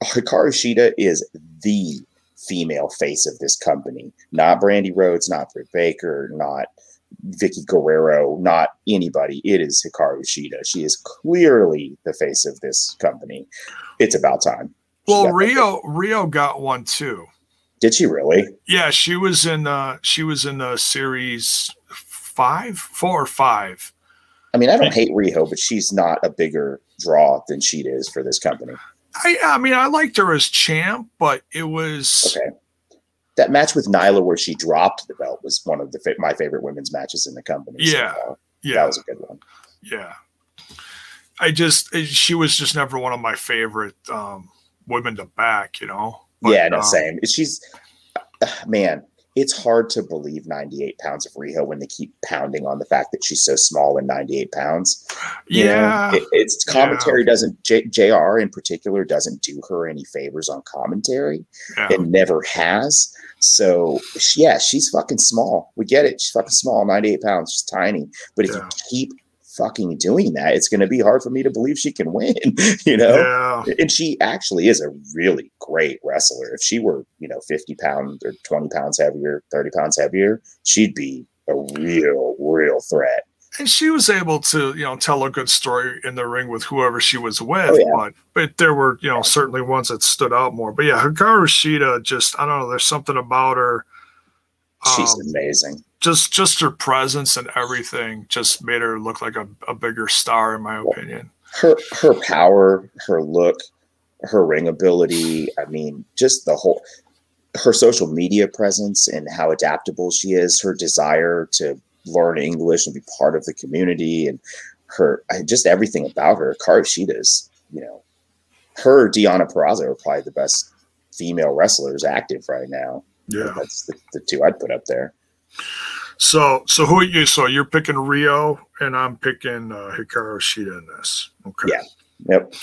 Hikaru Shida is the female face of this company, not Brandi Rhodes, not Britt Baker, not Vickie Guerrero, not anybody. It is Hikaru Shida. She is clearly the face of this company. It's about time. Well, Riho Riho got one too. Did she really? Yeah, she was in uh she was in the series five, four or five. I mean, I don't hate Riho, but she's not a bigger draw than she is for this company. I I mean, I liked her as champ, but it was okay. That match with Nyla where she dropped the belt was one of the my favorite women's matches in the company. Yeah, so, uh, yeah, that was a good one. Yeah, I just she was just never one of my favorite um, women to back, you know. But, yeah, no, um, same. She's man, it's hard to believe 98 pounds of Riho when they keep pounding on the fact that she's so small and 98 pounds. You yeah, it, it's commentary yeah. doesn't J, Jr. in particular doesn't do her any favors on commentary, yeah. and never has. So yeah, she's fucking small. We get it. She's fucking small, 98 pounds. She's tiny. But if yeah. you keep fucking doing that, it's going to be hard for me to believe she can win, (laughs) you know? Yeah. And she actually is a really great wrestler. If she were, you know, 50 pounds or 20 pounds heavier, 30 pounds heavier, she'd be a real, real threat. And she was able to, you know, tell a good story in the ring with whoever she was with. Oh, yeah. But but there were, you know, certainly ones that stood out more. But yeah, Hikaru Shida just I don't know, there's something about her. She's um, amazing just just her presence and everything just made her look like a, a bigger star in my opinion. Her her power her look her ring ability i mean just the whole her social media presence and how adaptable she is her desire to learn english and be part of the community and her just everything about her Karushita is you know. Her Deonna Purrazzo are probably the best female wrestlers active right now. Yeah. That's the, the two i'd put up there so, so who are you? So you're picking Ryo, and I'm picking uh, Hikaru Shida in this. Okay. Yeah. Yep.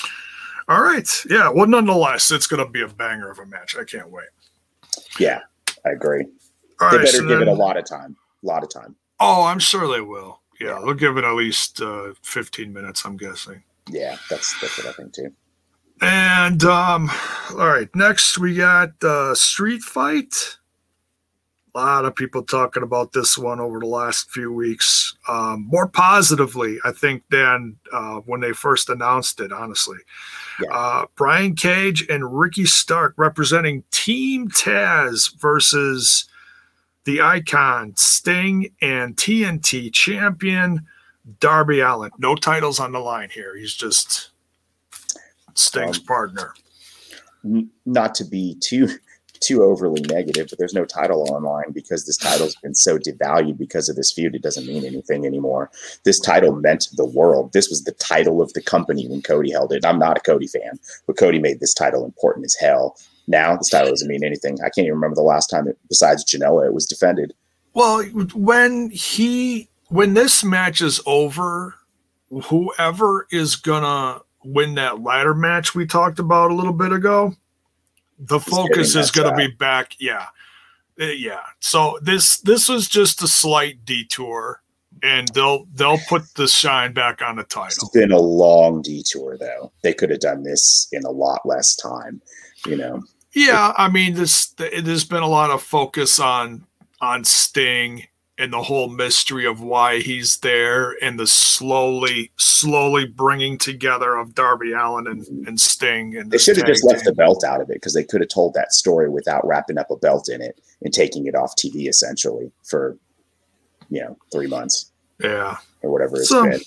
All right. Yeah. Well, nonetheless, it's going to be a banger of a match. I can't wait. Yeah, I agree. All they right, better so give then, it a lot of time. A lot of time. Oh, I'm sure they will. Yeah, they'll give it at least uh, 15 minutes. I'm guessing. Yeah, that's that's what I think too. And um, all right, next we got uh, Street Fight lot of people talking about this one over the last few weeks, um, more positively, I think, than uh, when they first announced it, honestly. Yeah. Uh, Brian Cage and Ricky Stark representing Team Taz versus the icon Sting and TNT champion Darby Allin. No titles on the line here. He's just Sting's um, partner. Not to be too too overly negative, but there's no title online because this title's been so devalued because of this feud. It doesn't mean anything anymore. This title meant the world. This was the title of the company when Cody held it. I'm not a Cody fan, but Cody made this title important as hell. Now this title doesn't mean anything. I can't even remember the last time it, besides Janela, it was defended. Well, when he when this match is over, whoever is gonna win that ladder match we talked about a little bit ago, the focus is going to be back. Yeah, uh, yeah. So this this was just a slight detour, and they'll they'll put the shine back on the title. It's been a long detour, though. They could have done this in a lot less time. You know. Yeah, I mean, this there's been a lot of focus on on Sting and the whole mystery of why he's there and the slowly slowly bringing together of darby Allin and, and sting and they should have just left the belt out of it because they could have told that story without wrapping up a belt in it and taking it off tv essentially for you know three months yeah. or whatever it's so, been.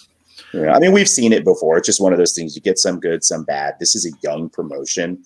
You know, i mean we've seen it before. It's just one of those things you get some good some bad. This is a young promotion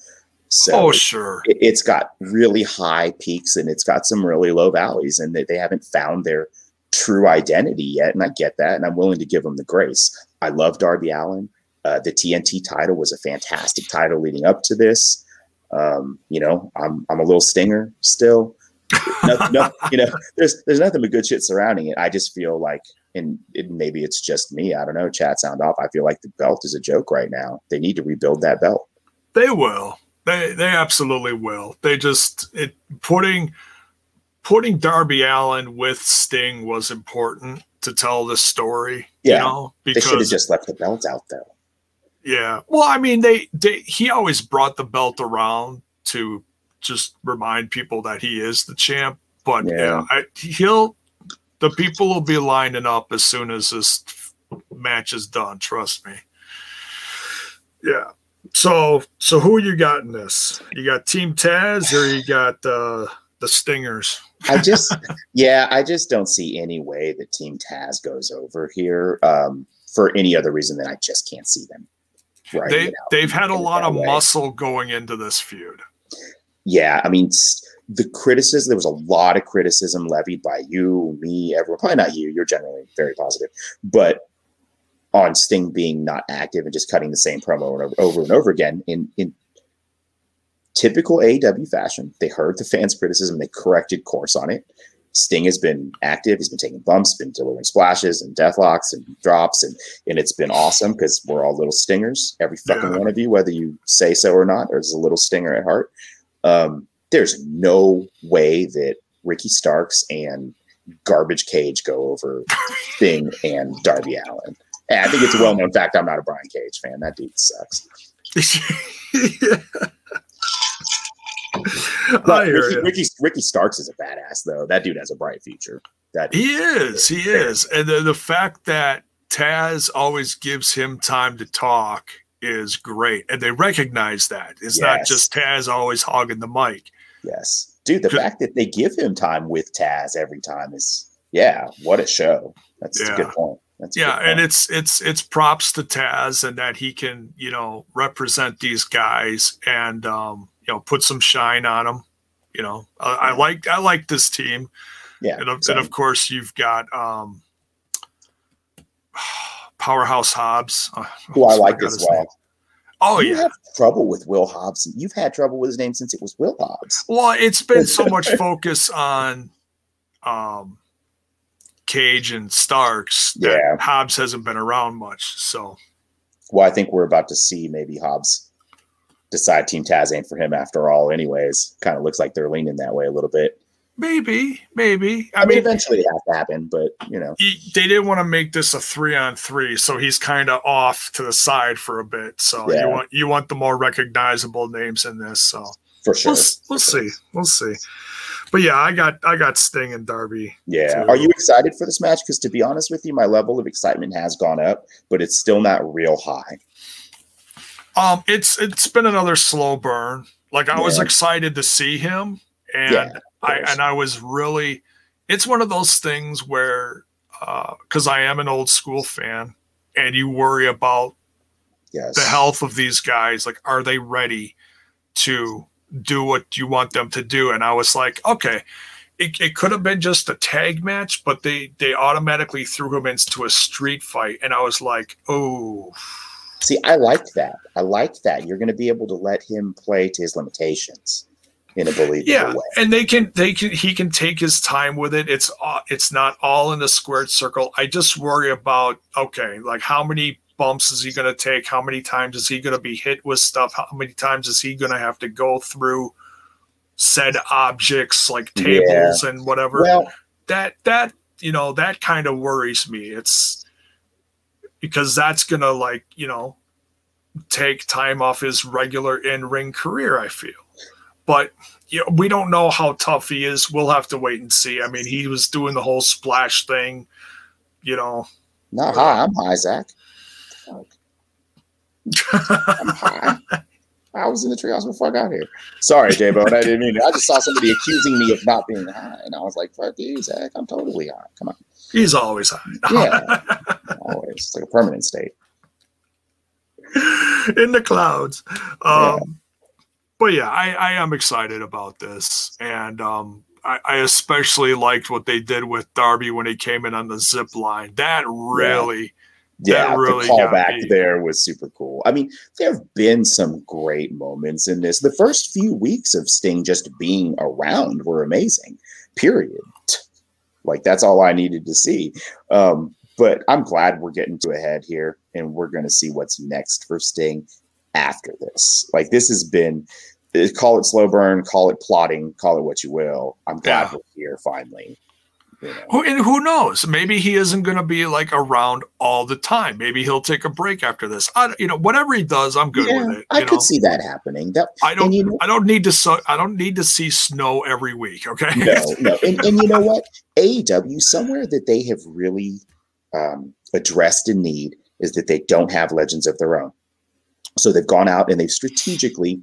so oh, sure. It, has got really high peaks and it's got some really low valleys, and they, they haven't found their true identity yet. And I get that, and I'm willing to give them the grace. I love Darby Allin. Uh, the TNT title was a fantastic title leading up to this. Um, you know, I'm I'm a little stinger still. (laughs) no, no, you know, there's there's nothing but good shit surrounding it. I just feel like, and it, maybe it's just me. I don't know. Chat sound off. I feel like the belt is a joke right now. They need to rebuild that belt. They will. They they absolutely will. They just it putting putting Darby Allin with Sting was important to tell the story. Yeah, you know, because, they should have just left the belt out though. Yeah, well, I mean, they, they he always brought the belt around to just remind people that he is the champ. But yeah, yeah I, he'll the people will be lining up as soon as this match is done. Trust me. Yeah. So, so who you got in this? You got Team Taz or you got uh, the Stingers? I (laughs) just, yeah, I just don't see any way that Team Taz goes over here um, for any other reason than I just can't see them. Right? They they've had a lot of way. muscle going into this feud. Yeah, I mean the criticism. There was a lot of criticism levied by you, me, everyone. Probably not you. You're generally very positive, but on Sting being not active and just cutting the same promo over, over and over again in in typical AEW fashion. They heard the fans' criticism, they corrected course on it. Sting has been active. He's been taking bumps, been delivering splashes and deathlocks and drops, and and it's been awesome because we're all little stingers. Every fucking yeah. one of you, whether you say so or not, or is a little stinger at heart. Um, there's no way that Ricky Starks and Garbage Cage go over Sting and Darby Allin. I think it's a well known fact I'm not a Brian Cage fan. That dude sucks. (laughs) but Ricky, Ricky, Ricky, Starks is a badass though. That dude has a bright future. That he is, he is, and the, the fact that Taz always gives him time to talk is great, and they recognize that it's yes. not just Taz always hogging the mic. Yes, dude. The fact that they give him time with Taz every time is yeah, what a show. That's yeah. a good point. That's yeah, and it's it's it's props to Taz and that he can you know represent these guys and um, you know put some shine on them. You know, I, I like I like this team. Yeah, and, and of course you've got um, Powerhouse Hobbs, uh, who I like as well. Name. Oh you yeah, trouble with Will Hobbs. You've had trouble with his name since it was Will Hobbs. Well, it's been so much (laughs) focus on um Cage and Starks yeah. Hobbs hasn't been around much. So, well, I think we're about to see maybe Hobbs decide Team Taz ain't for him after all. Anyways, kind of looks like they're leaning that way a little bit. Maybe, maybe. I, I mean, eventually it has to happen, but you know, he, they didn't want to make this a three on three, so he's kind of off to the side for a bit. So yeah. you want you want the more recognizable names in this. So for sure, we'll, we'll see, we'll see but yeah, I got I got Sting and Darby. Yeah. Too. Are you excited for this match? Because to be honest with you, my level of excitement has gone up, but it's still not real high. Um, it's it's been another slow burn. Like I yeah. was excited to see him, and yeah, I and I was really it's one of those things where because uh, I am an old school fan, and you worry about yes. the health of these guys. Like, are they ready to do what you want them to do? And I was like, okay, it, it could have been just a tag match, but they they automatically threw him into a street fight, and I was like, oh. See, I liked that. I liked that. You're going to be able to let him play to his limitations in a believable yeah, way. and they can they can he can take his time with it. It's uh, it's not all in the squared circle. I just worry about okay, like how many bumps is he going to take? How many times is he going to be hit with stuff? How many times is he going to have to go through said objects like tables yeah. and whatever? Well, that that you know that kind of worries me. It's because that's going to like you know take time off his regular in ring career. I feel but you know, we don't know how tough he is. We'll have to wait and see. I mean, he was doing the whole splash thing, you know. Not high. I'm high, Zach. I'm high. I was in the treehouse before I got here. Sorry, J Bone. I didn't mean it. I just saw somebody accusing me of not being high. And I was like, fuck you, Zach. I'm totally high. Come on. He's always high. yeah. Always. It's like a permanent state. In the clouds. Um, yeah but yeah, I, I am excited about this, and um, I, I, especially liked what they did with Darby when he came in on the zip line. That really, yeah, that really the callback there was super cool. I mean, there have been some great moments in this. The first few weeks of Sting just being around were amazing. Period. Like that's all I needed to see. Um, but I'm glad we're getting to a head here, and we're going to see what's next for Sting after this. Like this has been call it slow burn, call it plotting, call it what you will. I'm glad yeah. we're here finally. You know. who, and who knows? Maybe he isn't going to be like around all the time. Maybe he'll take a break after this. I, you know, whatever he does, I'm good yeah, with it. I know? could see that happening. That I don't. You know, I don't need to. I don't need to see snow every week. Okay. No, no. And, and you know what? AEW somewhere that they have really um, addressed a need is that they don't have legends of their own. So they've gone out and they've strategically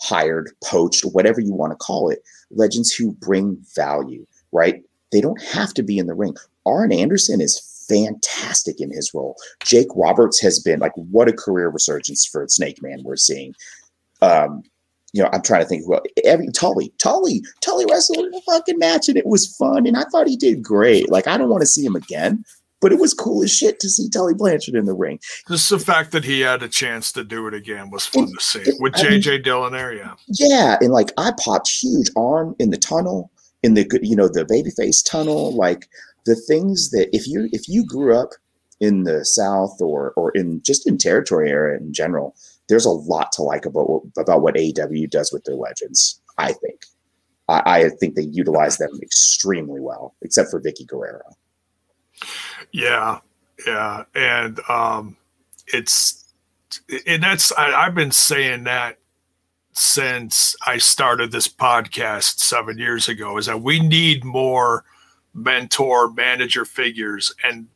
hired, poached, whatever you want to call it, legends who bring value, right? They don't have to be in the ring. Arn Anderson is fantastic in his role. Jake Roberts has been like, what a career resurgence for Snake Man we're seeing. Um, you know, I'm trying to think who every Tully, Tully, Tully wrestled in a fucking match and it was fun. And I thought he did great. Like, I don't want to see him again, but it was cool as shit to see Tully Blanchard in the ring. Just the fact that he had a chance to do it again was fun and, to see with JJ mean, Dillon there. Yeah. Yeah. And like I popped huge Arn in the tunnel, in the good you know, the babyface tunnel. Like the things that if you if you grew up in the South or or in just in territory area in general, there's a lot to like about about what AEW does with their legends, I think. I, I think they utilize them extremely well, except for vickie Guerrero. Yeah, yeah, and um, it's and that's I, I've been saying that since I started this podcast seven years ago is that we need more mentor manager figures and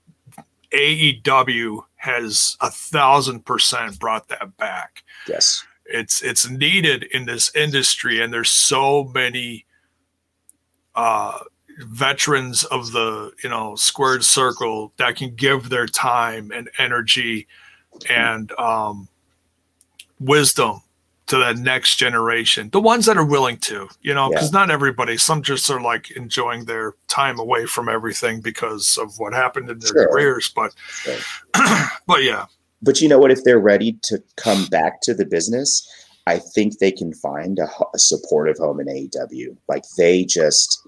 AEW has a thousand percent brought that back. Yes. It's it's needed in this industry and there's so many uh veterans of the you know squared circle that can give their time and energy and um, wisdom to that next generation the ones that are willing to you know because yeah. not everybody some just are like enjoying their time away from everything because of what happened in their sure. careers but sure. (clears throat) but yeah but you know what if they're ready to come back to the business i think they can find a, a supportive home in aew like they just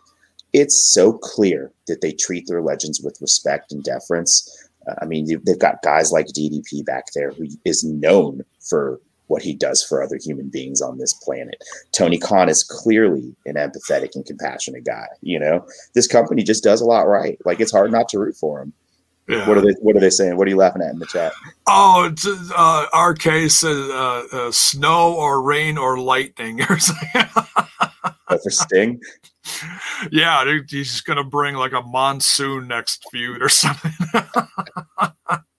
it's so clear that they treat their legends with respect and deference. Uh, I mean, they've got guys like DDP back there who is known for what he does for other human beings on this planet. Tony Khan is clearly an empathetic and compassionate guy. You know, this company just does a lot right. Like it's hard not to root for him. Yeah. What are they? What are they saying? What are you laughing at in the chat? Oh, it's, uh, RK says uh, uh, snow or rain or lightning or (laughs) something. for Sting. Yeah, he's gonna bring like a monsoon next feud or something. (laughs)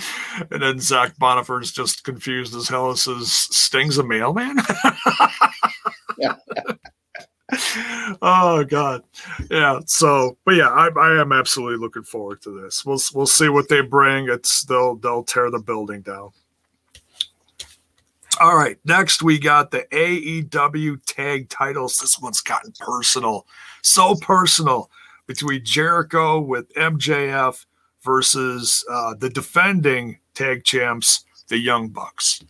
(laughs) and then Zach Bonifer's just confused as hell. Says Sting's a mailman. yeah. (laughs) oh god, yeah. So, but yeah, I, I am absolutely looking forward to this. We'll we'll see what they bring. It's they'll they'll tear the building down. All right, next we got the AEW tag titles. This one's gotten personal, so personal between Jericho with MJF versus uh, the defending tag champs, the Young Bucks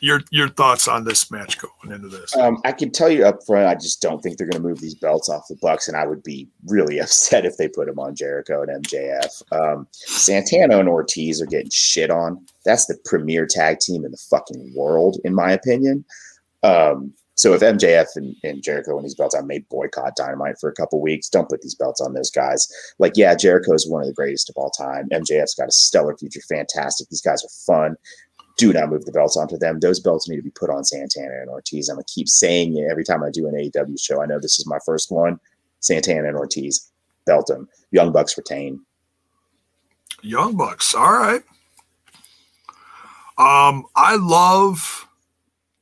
your your thoughts on this match going into this? Um, I can tell you up front, I just don't think they're going to move these belts off the Bucks, and I would be really (laughs) upset if they put them on Jericho and MJF. Um, Santana and Ortiz are getting shit on. That's the premier tag team in the fucking world, in my opinion. Um, so if MJF and, and Jericho and these belts, I may boycott Dynamite for a couple weeks. Don't put these belts on those guys. Like, yeah, Jericho is one of the greatest of all time. MJF's got a stellar future, fantastic. These guys are fun do not move the belts onto them. Those belts need to be put on Santana and Ortiz. I'm gonna keep saying it every time I do an AEW show. I know this is my first one. Santana and Ortiz, belt them. Young Bucks retain. Young Bucks, all right. Um, I love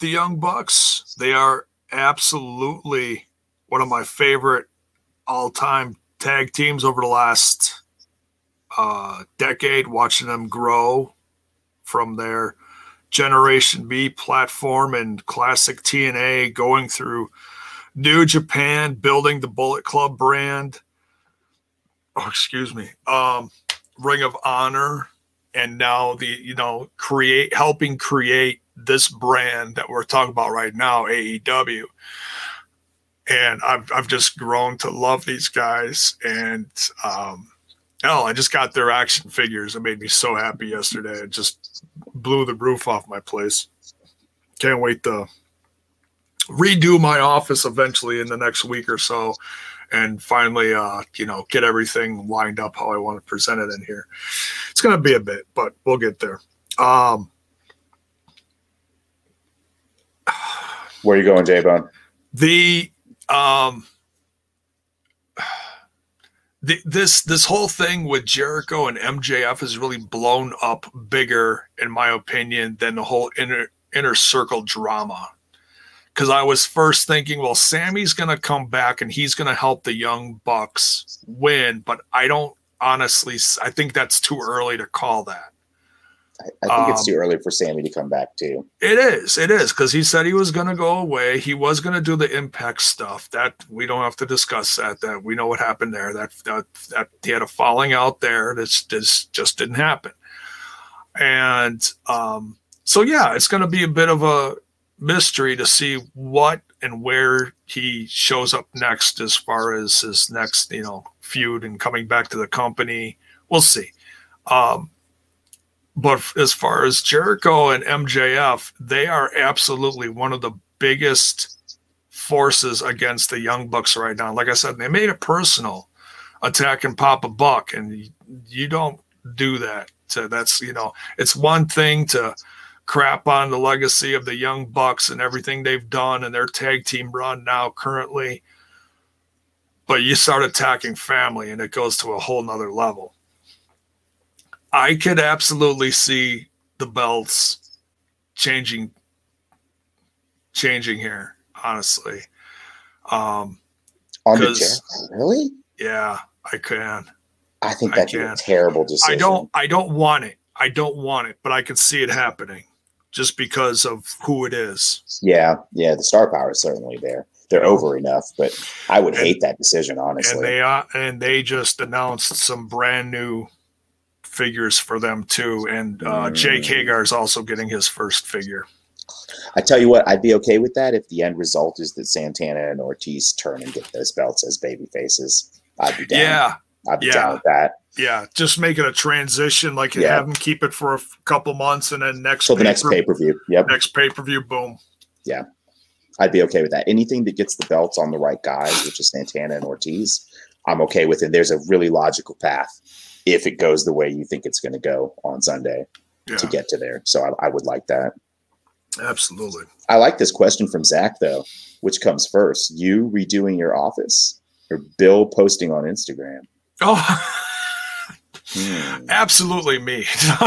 the Young Bucks. They are absolutely one of my favorite all-time tag teams over the last uh, decade. Watching them grow from their Generation Me platform and classic TNA, going through New Japan, building the Bullet Club brand. Oh, excuse me. Um, Ring of Honor, and now the you know create helping create this brand that we're talking about right now, AEW. And I've I've just grown to love these guys, and um, hell, I just got their action figures. It made me so happy yesterday. It just blew the roof off my place. Can't wait to redo my office eventually in the next week or so and finally uh you know get everything lined up how i want to present it in here it's going to be a bit but we'll get there um where are you going j-bone the um the, this this whole thing with Jericho and MJF has really blown up bigger, in my opinion, than the whole inner inner circle drama. Because I was first thinking, well, Sammy's going to come back and he's going to help the young Bucks win, but I don't honestly. I think that's too early to call that. I, I think um, it's too early for Sammy to come back too. It is. It is because he said he was going to go away. He was going to do the impact stuff. That we don't have to discuss that. That we know what happened there. That that that he had a falling out there. This this just didn't happen. And um, so yeah, it's going to be a bit of a mystery to see what and where he shows up next as far as his next you know feud and coming back to the company. We'll see. Um, but as far as Jericho and MJF, they are absolutely one of the biggest forces against the Young Bucks right now. Like I said, they made it personal, attacking Papa Buck, and you don't do that. So that's you know, it's one thing to crap on the legacy of the Young Bucks and everything they've done and their tag team run now currently, but you start attacking family, and it goes to a whole nother level. I could absolutely see the belts changing changing here, honestly. Um on the chair. Really? Yeah, I can. I think that's a terrible decision. I don't I don't want it. I don't want it, but I can see it happening just because of who it is. Yeah, yeah, the star power is certainly there. They're over enough, but I would and, hate that decision, honestly. And they uh, and they just announced some brand new figures for them too. And uh, Jake Hager is also getting his first figure. I tell you what, I'd be okay with that if the end result is that Santana and Ortiz turn and get those belts as baby faces. I'd be down. Yeah. I'd be yeah. down with that. Yeah, just making a transition, like yeah. have them keep it for a couple months, and then next so the next pay per view. Yep, next pay per view. Boom. Yeah, I'd be okay with that. Anything that gets the belts on the right guys, which is Santana and Ortiz, I'm okay with it. There's a really logical path if it goes the way you think it's going to go on Sunday yeah. to get to there. So I, I, would like that. Absolutely. I like this question from Zach though. Which comes first, you redoing your office or Bill posting on Instagram? Oh, hmm. absolutely me. (laughs)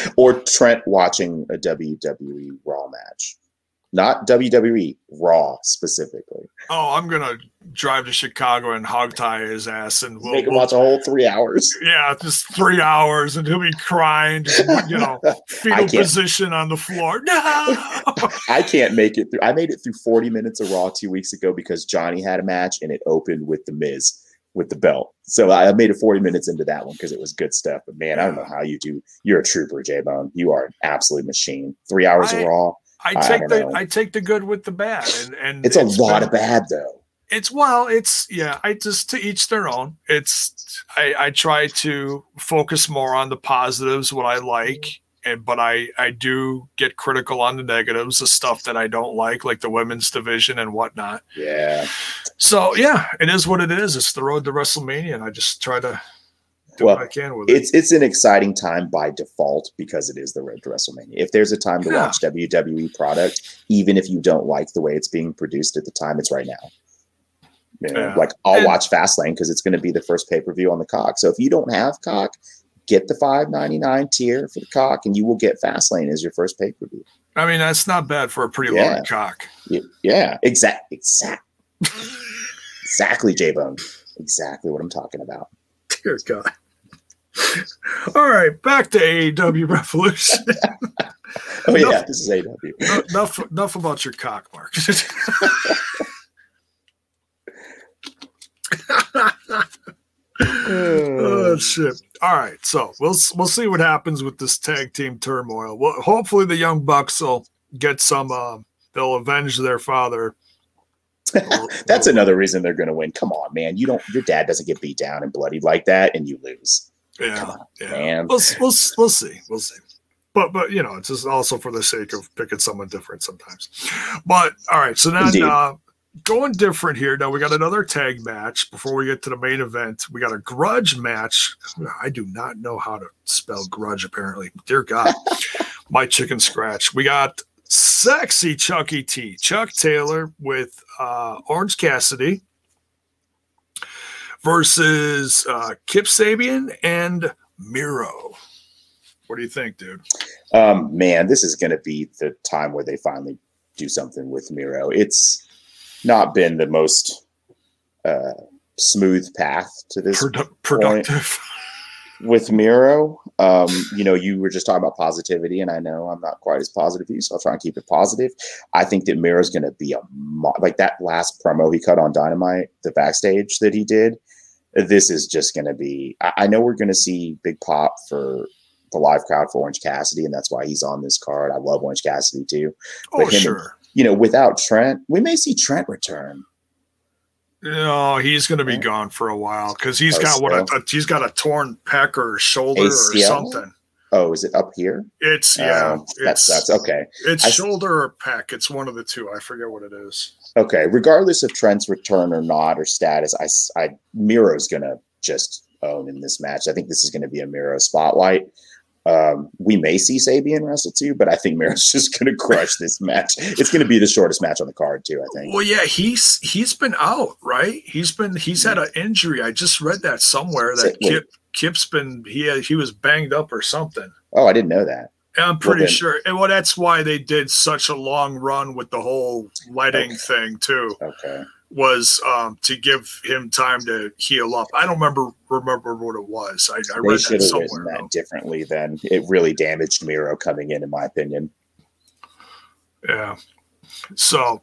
(laughs) or Trent watching a WWE Raw match. Not WWE, Raw specifically. Oh, I'm gonna drive to Chicago and hog tie his ass and we'll, make him we'll, watch a whole three hours. Yeah, just three hours, and he'll be crying, just, you know, (laughs) fetal position on the floor. No, (laughs) I can't make it through. I made it through 40 minutes of Raw two weeks ago because Johnny had a match and it opened with the Miz with the belt. So I made it 40 minutes into that one because it was good stuff. But man, I don't know how you do. You're a trooper, J Bone. You are an absolute machine. Three hours I, of Raw. I take I the know. I take the good with the bad, and, and it's, it's a lot been, of bad though. It's well, it's yeah. I just to each their own. It's I, I try to focus more on the positives, what I like, and but I I do get critical on the negatives, the stuff that I don't like, like the women's division and whatnot. Yeah. So yeah, it is what it is. It's the road to WrestleMania, and I just try to do well, what I can with it. It's it's an exciting time by default because it is the road to WrestleMania. If there's a time to yeah. watch WWE product, even if you don't like the way it's being produced at the time, it's right now. You know, yeah. like I'll and, watch Fastlane because it's going to be the first pay per view on the cock. So if you don't have cock, get the five ninety nine tier for the cock, and you will get Fastlane as your first pay per view. I mean, that's not bad for a pretty yeah. loaded cock. Yeah, yeah. exact, exact, (laughs) exactly, J Bone. Exactly what I'm talking about. Dear God. (laughs) All right, back to AEW Revolution. (laughs) oh enough, yeah, this is AEW. (laughs) enough, enough about your cock, Mark. oh shit! All right, so we'll we'll see what happens with this tag team turmoil. Well, hopefully the Young Bucks will get some. Uh, they'll avenge their father. That's another reason they're going to win. Come on, man! You don't. Your dad doesn't get beat down and bloodied like that, and you lose. Yeah, on, yeah. Man. We'll, we'll we'll see. We'll see. But but you know, it's just also for the sake of picking someone different sometimes. But all right, so now uh, going different here. Now we got another tag match before we get to the main event. We got a grudge match. I do not know how to spell grudge, apparently. Dear God, (laughs) my chicken scratch. We got sexy Chucky T, Chuck Taylor with uh, Orange Cassidy versus uh, Kip Sabian and Miro. What do you think, dude? Um, man, this is going to be the time where they finally do something with Miro. It's not been the most uh, smooth path to this Produ- productive (laughs) with Miro. Um, you know, you were just talking about positivity, and I know I'm not quite as positive as you, so I'll try and keep it positive. I think that Miro's going to be a mo- like that last promo he cut on Dynamite, the backstage that he did this is just going to be. I, I know we're going to see big pop for the live crowd for Orange Cassidy, and that's why he's on this card. I love Orange Cassidy too. But oh, him, sure. You know, without Trent, we may see Trent return. No, he's going to be gone for a while because he's oh, got what a, a, he's got a torn pec or shoulder ACL? or something. Oh, is it up here? It's yeah. Um, that it's, sucks. Okay, it's I, shoulder or pec. It's one of the two. I forget what it is. Okay, regardless of Trent's return or not or status, I, I Miro's gonna just own in this match. I think this is going to be a Miro spotlight. Um, we may see Sabian wrestle too, but I think Miro's (laughs) just going to crush this match. It's going to be the shortest match on the card too. I think. Well, yeah, he's he's been out, right? He's been he's had an injury. I just read that somewhere that Kip Kip's been he he was banged up or something. Oh, I didn't know that. I'm pretty well, then, sure. And well, that's why they did such a long run with the whole lighting okay. thing too. Okay. Was um, to give him time to heal up. I don't remember remember what it was. I, I read that somewhere. That differently. Then it really damaged Miro coming in, in my opinion. Yeah. So.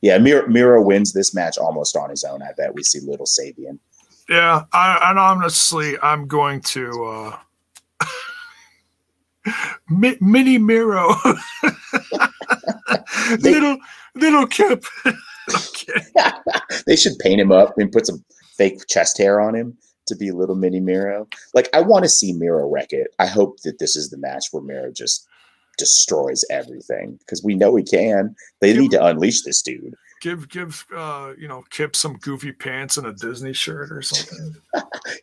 Yeah, Miro, Miro wins this match almost on his own. I bet we see little Sabian. Yeah, I, and honestly, I'm going to. Uh, Mi- mini Miro, (laughs) little little Kip. (laughs) (laughs) they should paint him up and put some fake chest hair on him to be little mini Miro. Like I want to see Miro wreck it. I hope that this is the match where Miro just destroys everything because we know he can. They give, need to unleash this dude. Give give uh you know Kip some goofy pants and a Disney shirt or something.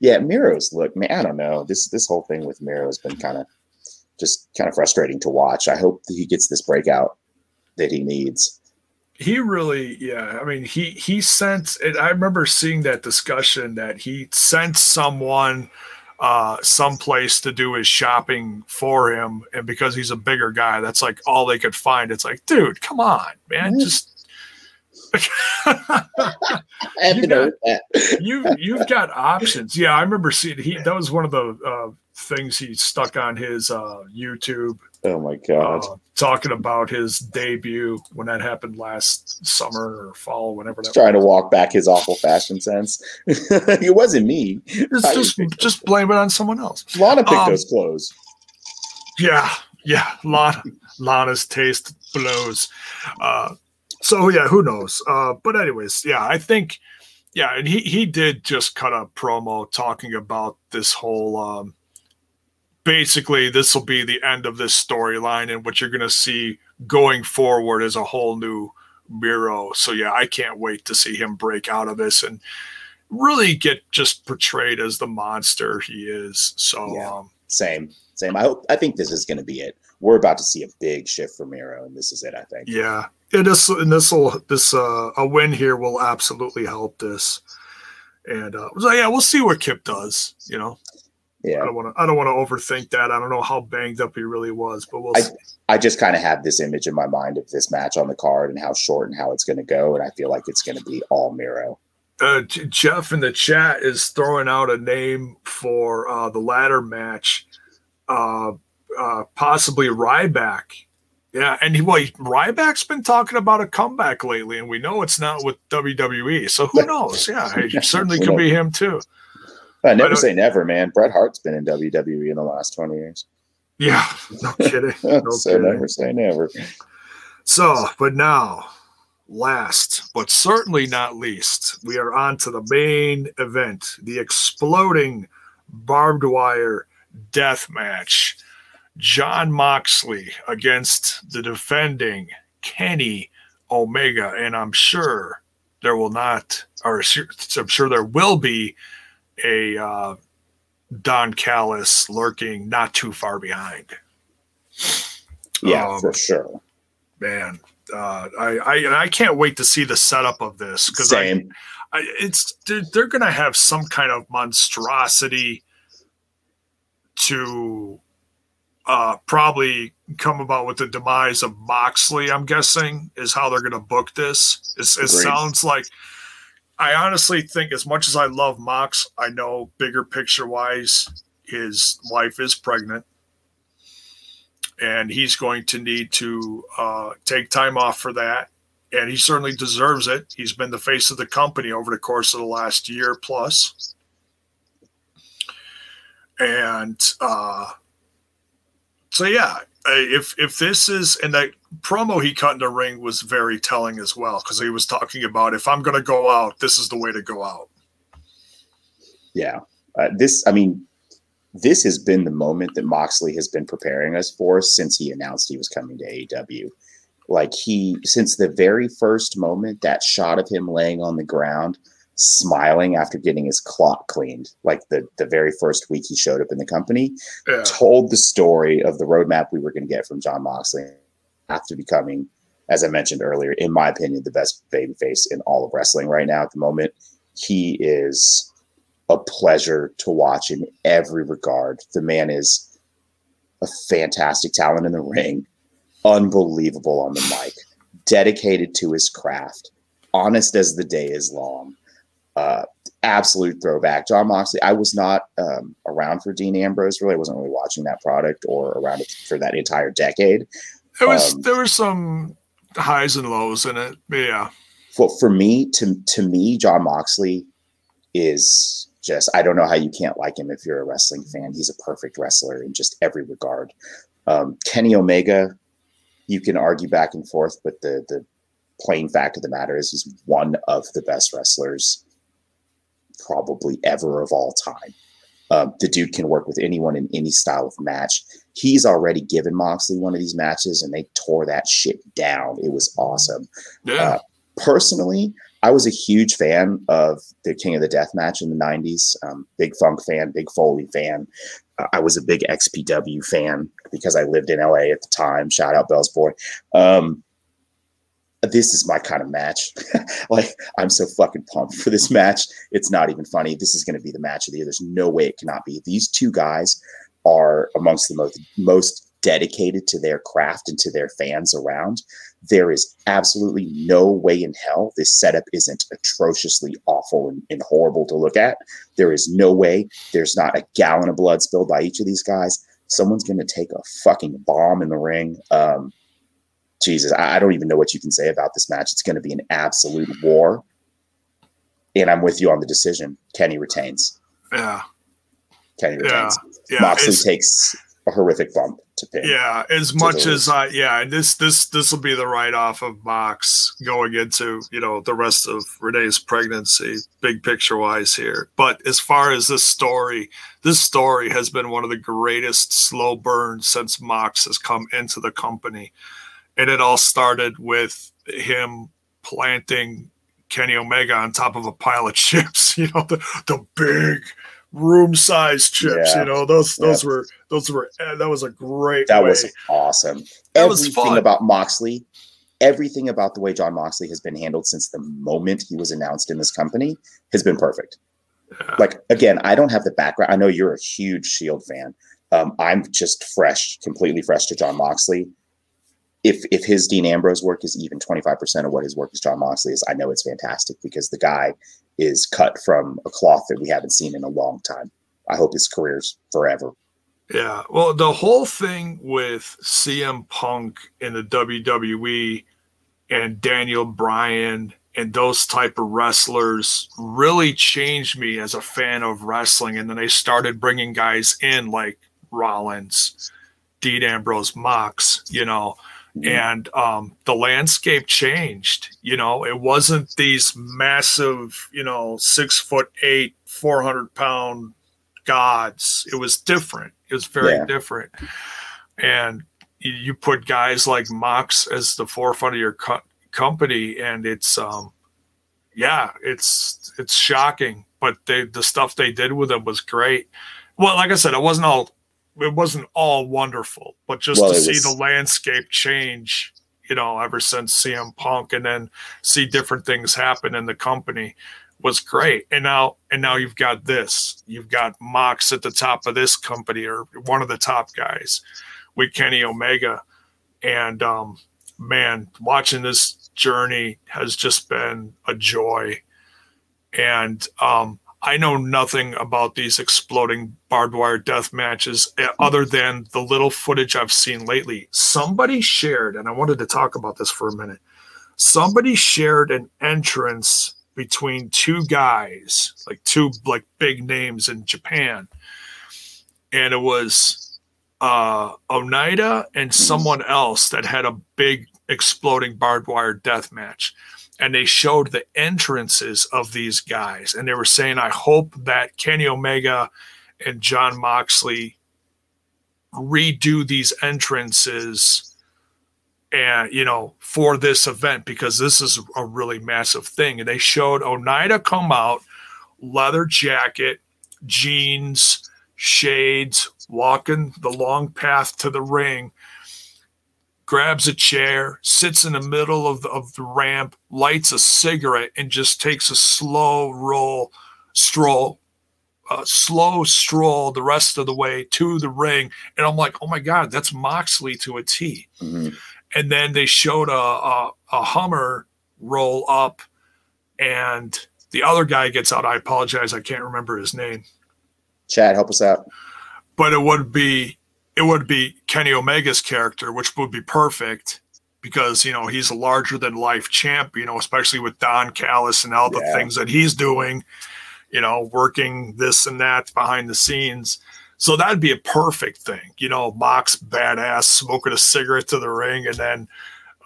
yeah, Miro's look, man. I don't know. This this whole thing with Miro has been kind of just kind of frustrating to watch. I hope that he gets this breakout that he needs. He really, yeah. I mean, he he sent. I remember seeing that discussion that he sent someone uh, someplace to do his shopping for him, and because he's a bigger guy, that's like all they could find. It's like, dude, come on, man, just. (laughs) You got, you, you've got options. Yeah, I remember seeing he. That was one of the uh, things he stuck on his uh, YouTube, Oh my god. uh, talking about his debut when that happened last summer or fall, whenever that. Trying to walk back his awful fashion sense. (laughs) it wasn't me. Just I just, just blame it on someone else. Lana picked Um, those clothes. Yeah, yeah. Lana, Lana's taste blows. Uh, so yeah, who knows? Uh, but anyways, yeah, I think, yeah, and he he did just cut a promo talking about this whole. Um, basically, this will be the end of this storyline, and what you're going to see going forward is a whole new Miro. So yeah, I can't wait to see him break out of this and really get just portrayed as the monster he is. So Yeah. um, Same, same. I hope. I think this is going to be it. We're about to see a big shift for Miro, and this is it. I think. Yeah, it is, and this will this uh, a win here will absolutely help this. And uh, so yeah, we'll see what Kip does. You know, I don't want to I don't want to overthink that. I don't know how banged up he really was, but we'll I- see. I just kind of have this image in my mind of this match on the card and how short and how it's going to go, and I feel like it's going to be all Miro. Uh, Jeff in the chat is throwing out a name for uh, the ladder match, uh, uh, possibly Ryback. Yeah, and he, well, he- Ryback's been talking about a comeback lately, and we know it's not with WWE. So who (laughs) knows? Yeah, it (laughs) certainly could be him too. I I never don't- say never, man. Bret Hart's been in WWE in the last twenty years, Yeah, (laughs) no kidding. (laughs) No so kidding. never say never. So, but now, last but certainly not least, we are on to the main event the exploding barbed wire death match. Jon Moxley against the defending Kenny Omega. And I'm sure there will not, or I'm sure there will be a uh, Don Callis lurking not too far behind. Yeah, Um, for sure. man uh, I, I and I can't wait to see the setup of this because I, I it's they're, they're gonna have some kind of monstrosity to uh, probably come about with the demise of Moxley. I'm guessing is how they're gonna book this. It's, it Agreed. sounds like I honestly think as much as I love Mox, I know bigger picture wise, his wife is pregnant and he's going to need to uh, take time off for that. And he certainly deserves it. He's been the face of the company over the course of the last year plus. And uh, so, yeah, if if this is and that promo he cut in the ring was very telling as well because he was talking about if I'm going to go out, this is the way to go out. Yeah. Uh, this, I mean, this has been the moment that Moxley has been preparing us for since he announced he was coming to AEW. Like he, since the very first moment, that shot of him laying on the ground, smiling after getting his clock cleaned, like the the very first week he showed up in the company, Yeah, told the story of the roadmap we were going to get from Jon Moxley after becoming, as I mentioned earlier, in my opinion, the best babyface in all of wrestling right now at the moment. He is a pleasure to watch in every regard. The man is a fantastic talent in the ring, unbelievable on the mic, dedicated to his craft, honest as the day is long. Uh, absolute throwback. Jon Moxley, I was not um, around for Dean Ambrose, really. I wasn't really watching that product or around it for that entire decade. it was um, there were some highs and lows in it. Yeah, for for me to to me Jon Moxley is just I don't know how you can't like him if you're a wrestling fan. He's a perfect wrestler in just every regard. Um, Kenny Omega, you can argue back and forth, but the the plain fact of the matter is he's one of the best wrestlers probably ever of all time. Um, the dude can work with anyone in any style of match. He's already given Moxley one of these matches, and they tore that shit down. It was awesome yeah. Uh, personally, I was a huge fan of the King of the Death match in the 90s. Um, big Funk fan, big Foley fan. Uh, I was a big XPW fan because I lived in LA at the time. Shout out Bell's Boy. Um, this is my kind of match. (laughs) like I'm so fucking pumped for this match. It's not even funny. This is going to be the match of the year. There's no way it cannot be. These two guys are amongst the most most dedicated to their craft and to their fans around. There is absolutely no way in hell this setup isn't atrociously awful and, and horrible to look at. There is no way there's not a gallon of blood spilled by each of these guys. Someone's going to take a fucking bomb in the ring. Um, Jesus, I, I don't even know what you can say about this match. It's going to be an absolute war. And I'm with you on the decision. Kenny retains. Yeah. Kenny retains. Yeah. Moxley it's- takes a horrific bump to pin. Yeah, as much as I yeah, this this this will be the write off of Mox going into, you know, the rest of Renee's pregnancy, big picture wise here. But as far as this story, this story has been one of the greatest slow burns since Mox has come into the company. And it all started with him planting Kenny Omega on top of a pile of (laughs) chips, you know, the, the big room size chips, Yeah. you know, those those Yeah. were those were eh, that was a great That way. was awesome. That was everything fun. about Moxley, everything about the way Jon Moxley has been handled since the moment he was announced in this company has been perfect. Yeah. Like again, I don't have the background. I know you're a huge Shield fan. Um, I'm just fresh, completely fresh to Jon Moxley. If if his Dean Ambrose work is even 25% of what his work as Jon Moxley is, I know it's fantastic because the guy is cut from a cloth that we haven't seen in a long time. I hope his career's forever. Yeah. Well, the whole thing with CM Punk in the WWE and Daniel Bryan and those type of wrestlers really changed me as a fan of wrestling. And then they started bringing guys in like Rollins, Dean Ambrose, Mox, you know, and um, the landscape changed. You know, it wasn't these massive, you know, six foot eight, 400 pound gods. It was different. It was very Yeah. different. And you, put guys like Mox as the forefront of your co- company, and it's, um, yeah, it's it's shocking. But they the stuff they did with them was great. Well, like I said, it wasn't all it wasn't all wonderful, but just Well, to see was- the landscape change, you know, ever since CM Punk, and then see different things happen in the company was great. And now, and now you've got this. You've got Mox at the top of this company, or one of the top guys, with Kenny Omega, and um, man, watching this journey has just been a joy. And um, I know nothing about these exploding barbed wire death matches eh, other than the little footage I've seen lately. Somebody shared, and I wanted to talk about this for a minute. Somebody shared an entrance between two guys, like two like big names in Japan, and it was uh, Onita and someone else that had a big exploding barbed wire death match and they showed the entrances of these guys. And they were saying i hope that kenny omega and jon moxley redo these entrances and you know for this event because this is a really massive thing. And they showed onita come out leather jacket jeans shades walking the long path to the ring grabs a chair, sits in the middle of the, of the ramp, lights a cigarette, and just takes a slow roll, stroll, a slow stroll the rest of the way to the ring. And I'm like, oh my God, that's Moxley to a T. Mhm. And then they showed a, a, a Hummer roll up, and the other guy gets out. I apologize, I can't remember his name Chad, help us out. but it would be it would be Kenny Omega's character, which would be perfect because you know he's a larger than life champ, you know, especially with Don Callis and all the Yeah. things that he's doing, you know, working this and that behind the scenes. So that'd be a perfect thing, you know, Mox badass smoking a cigarette to the ring, and then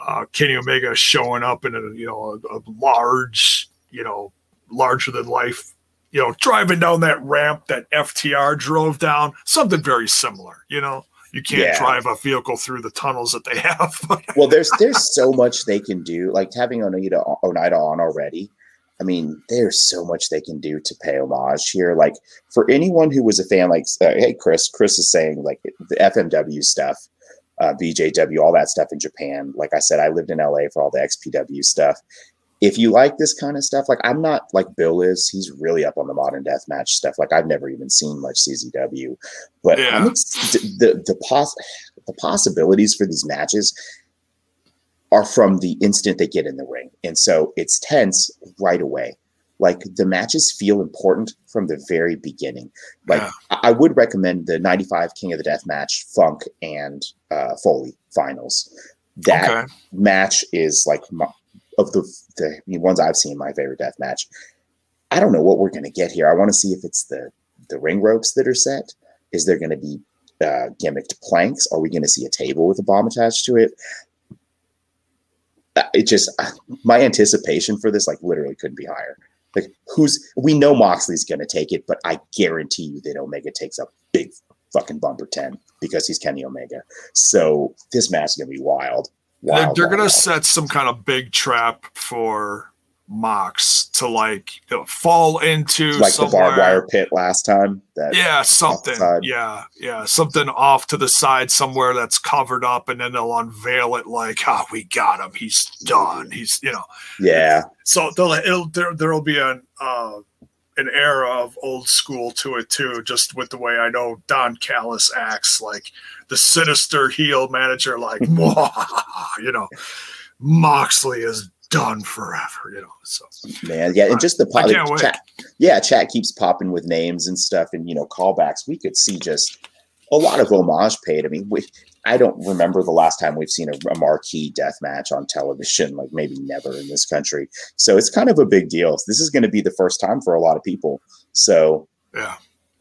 uh, Kenny Omega showing up in a you know a, a large, you know, larger than life you know, driving down that ramp that FTR drove down, something very similar. You know, you can't Yeah. drive a vehicle through the tunnels that they (laughs) have. Well, there's there's so much they can do. Like having Onita Onita on already. I mean, there's so much they can do to pay homage here. Like for anyone who was a fan, like uh, hey Chris, Chris is saying like the FMW stuff. uh, BJW, all that stuff in Japan. Like I said, I lived in LA for all the XPW stuff. If you like this kind of stuff, like I'm not like Bill is, he's really up on the modern death match stuff. Like I've never even seen much CZW, but Yeah. I'm ex- the the poss- the possibilities for these matches are from the instant they get in the ring, and so it's tense right away. Like the matches feel important from the very beginning. Like Yeah. I I would recommend the '95 King of the Death match, Funk and uh, Foley finals. That okay. match is like my, of the the ones I've seen my favorite death match. I don't know what we're gonna get here. I want to see if it's the the ring ropes that are set. Is there gonna be uh, gimmicked planks? Are we gonna see a table with a bomb attached to it? Uh, It just my anticipation for this like literally couldn't be higher. Like who's we know Moxley's gonna take it, but I guarantee you that Omega takes a big fucking bumper ten because he's Kenny Omega. So this match is gonna be wild. They're, they're wild, gonna wild. set some kind of big trap for Mox to like you know, fall into like the somewhere. barbed wire pit last time. That Yeah, something. side. Yeah, yeah, something off to the side somewhere that's covered up, and then they'll unveil it like, "Ah, we got him. He's done. He's you know." yeah, So they'll it'll, there there'll be an uh, an era of old school to it too, just with the way I know Don Callis acts, like the sinister heel manager, like (laughs) you know, Moxley is done forever, you know. So man, yeah, and just the I po- can't wait. chat, yeah, chat keeps popping with names and stuff, and you know callbacks. We could see just a lot of homage paid. I mean, we, I don't remember the last time we've seen a, a marquee death match on television, like maybe never in this country. So it's kind of a big deal. This is going to be the first time for a lot of people. So yeah,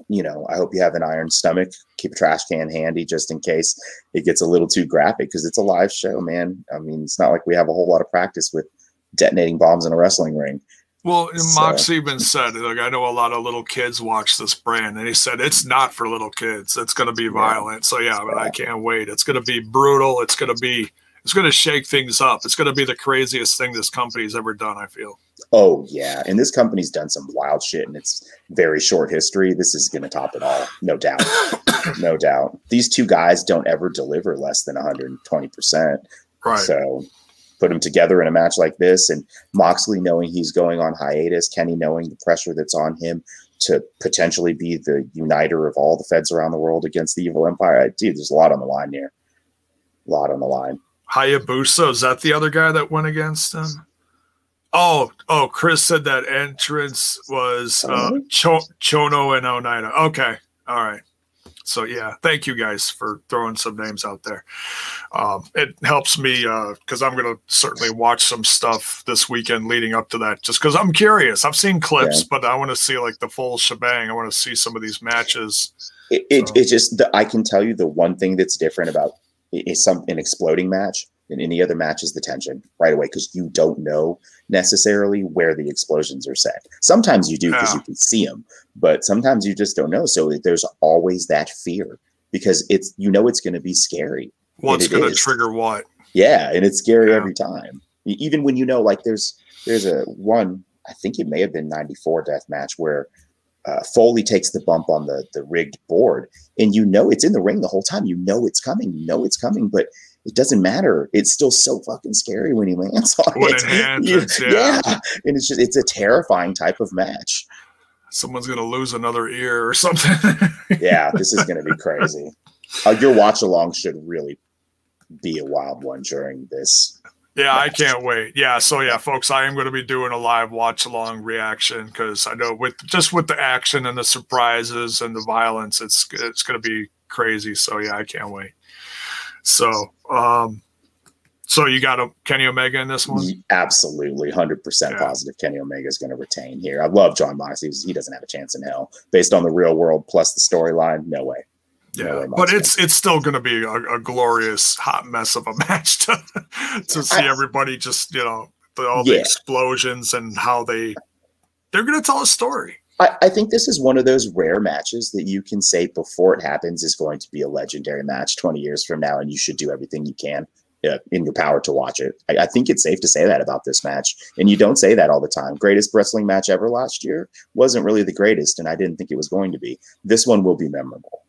you know, I hope you have an iron stomach. Keep a trash can handy just in case it gets a little too graphic because it's a live show, man. I mean, it's not like we have a whole lot of practice with detonating bombs in a wrestling ring. Well, So- Mox even said, like, I know a lot of little kids watch this brand, and he said it's not for little kids. It's going to be violent. So yeah, but I can't wait. It's going to be brutal. It's going to be, it's going to shake things up. It's going to be the craziest thing this company's ever done. I feel. Oh yeah, and this company's done some wild shit in its very short history. This is going to top it all, no doubt, (coughs) no doubt. These two guys don't ever deliver less than 120 percent. Right. So put them together in a match like this, and Moxley knowing he's going on hiatus, Kenny knowing the pressure that's on him to potentially be the uniter of all the feds around the world against the evil empire. Dude, there's a lot on the line here. A lot on the line. Hayabusa is that the other guy that went against him? Oh, oh, Chris said that entrance was uh. Cho- Chono and Onita. Okay, all right. So yeah, thank you guys for throwing some names out there. Um, it helps me because I'm going to certainly watch some stuff this weekend leading up to that, just because I'm curious. I've seen clips, but I want to see like the full shebang. I want to see some of these matches. It, it, So- it just the, I can tell you the one thing that's different about is some an exploding match than any other match is the tension right away because you don't know necessarily where the explosions are set. Sometimes you do because Yeah. you can see them, but sometimes you just don't know. So there's always that fear because it's you know it's going to be scary. What's going to trigger what? Yeah, and it's scary Yeah. every time. Even when you know, like there's there's a one. I think it may have been '94 death match where uh, Foley takes the bump on the the rigged board, and you know it's in the ring the whole time. You know it's coming. You know it's coming, but it doesn't matter. It's still so fucking scary when he lands on When it. it lands, (laughs) You- it's- yeah. and it's just it's a terrifying type of match. Someone's going to lose another ear or something. (laughs) Yeah, this is going to be crazy. Uh, your watch along should really be a wild one during this. Yeah, I can't wait. Yeah, so yeah, folks, I am going to be doing a live watch along reaction because I know with just with the action and the surprises and the violence, it's it's going to be crazy. So yeah, I can't wait. So, um, so you got a Kenny Omega in this one? Absolutely, hundred percent positive. Kenny Omega is going to retain here. I love Jon Moxley. He doesn't have a chance in hell based on the real world plus the storyline. No way. No Yeah, way, but it's it's still going to be a, a glorious hot mess of a (laughs) match to to see I- everybody just you know the, all the Yeah. explosions and how they they're going to tell a story. I, I think this is one of those rare matches that you can say before it happens is going to be a legendary match 20 years from now, and you should do everything you can uh, in your power to watch it. I, I think it's safe to say that about this match. And you don't say that all the time. Greatest wrestling match ever last year wasn't really the greatest, and I didn't think it was going to be. This one will be memorable.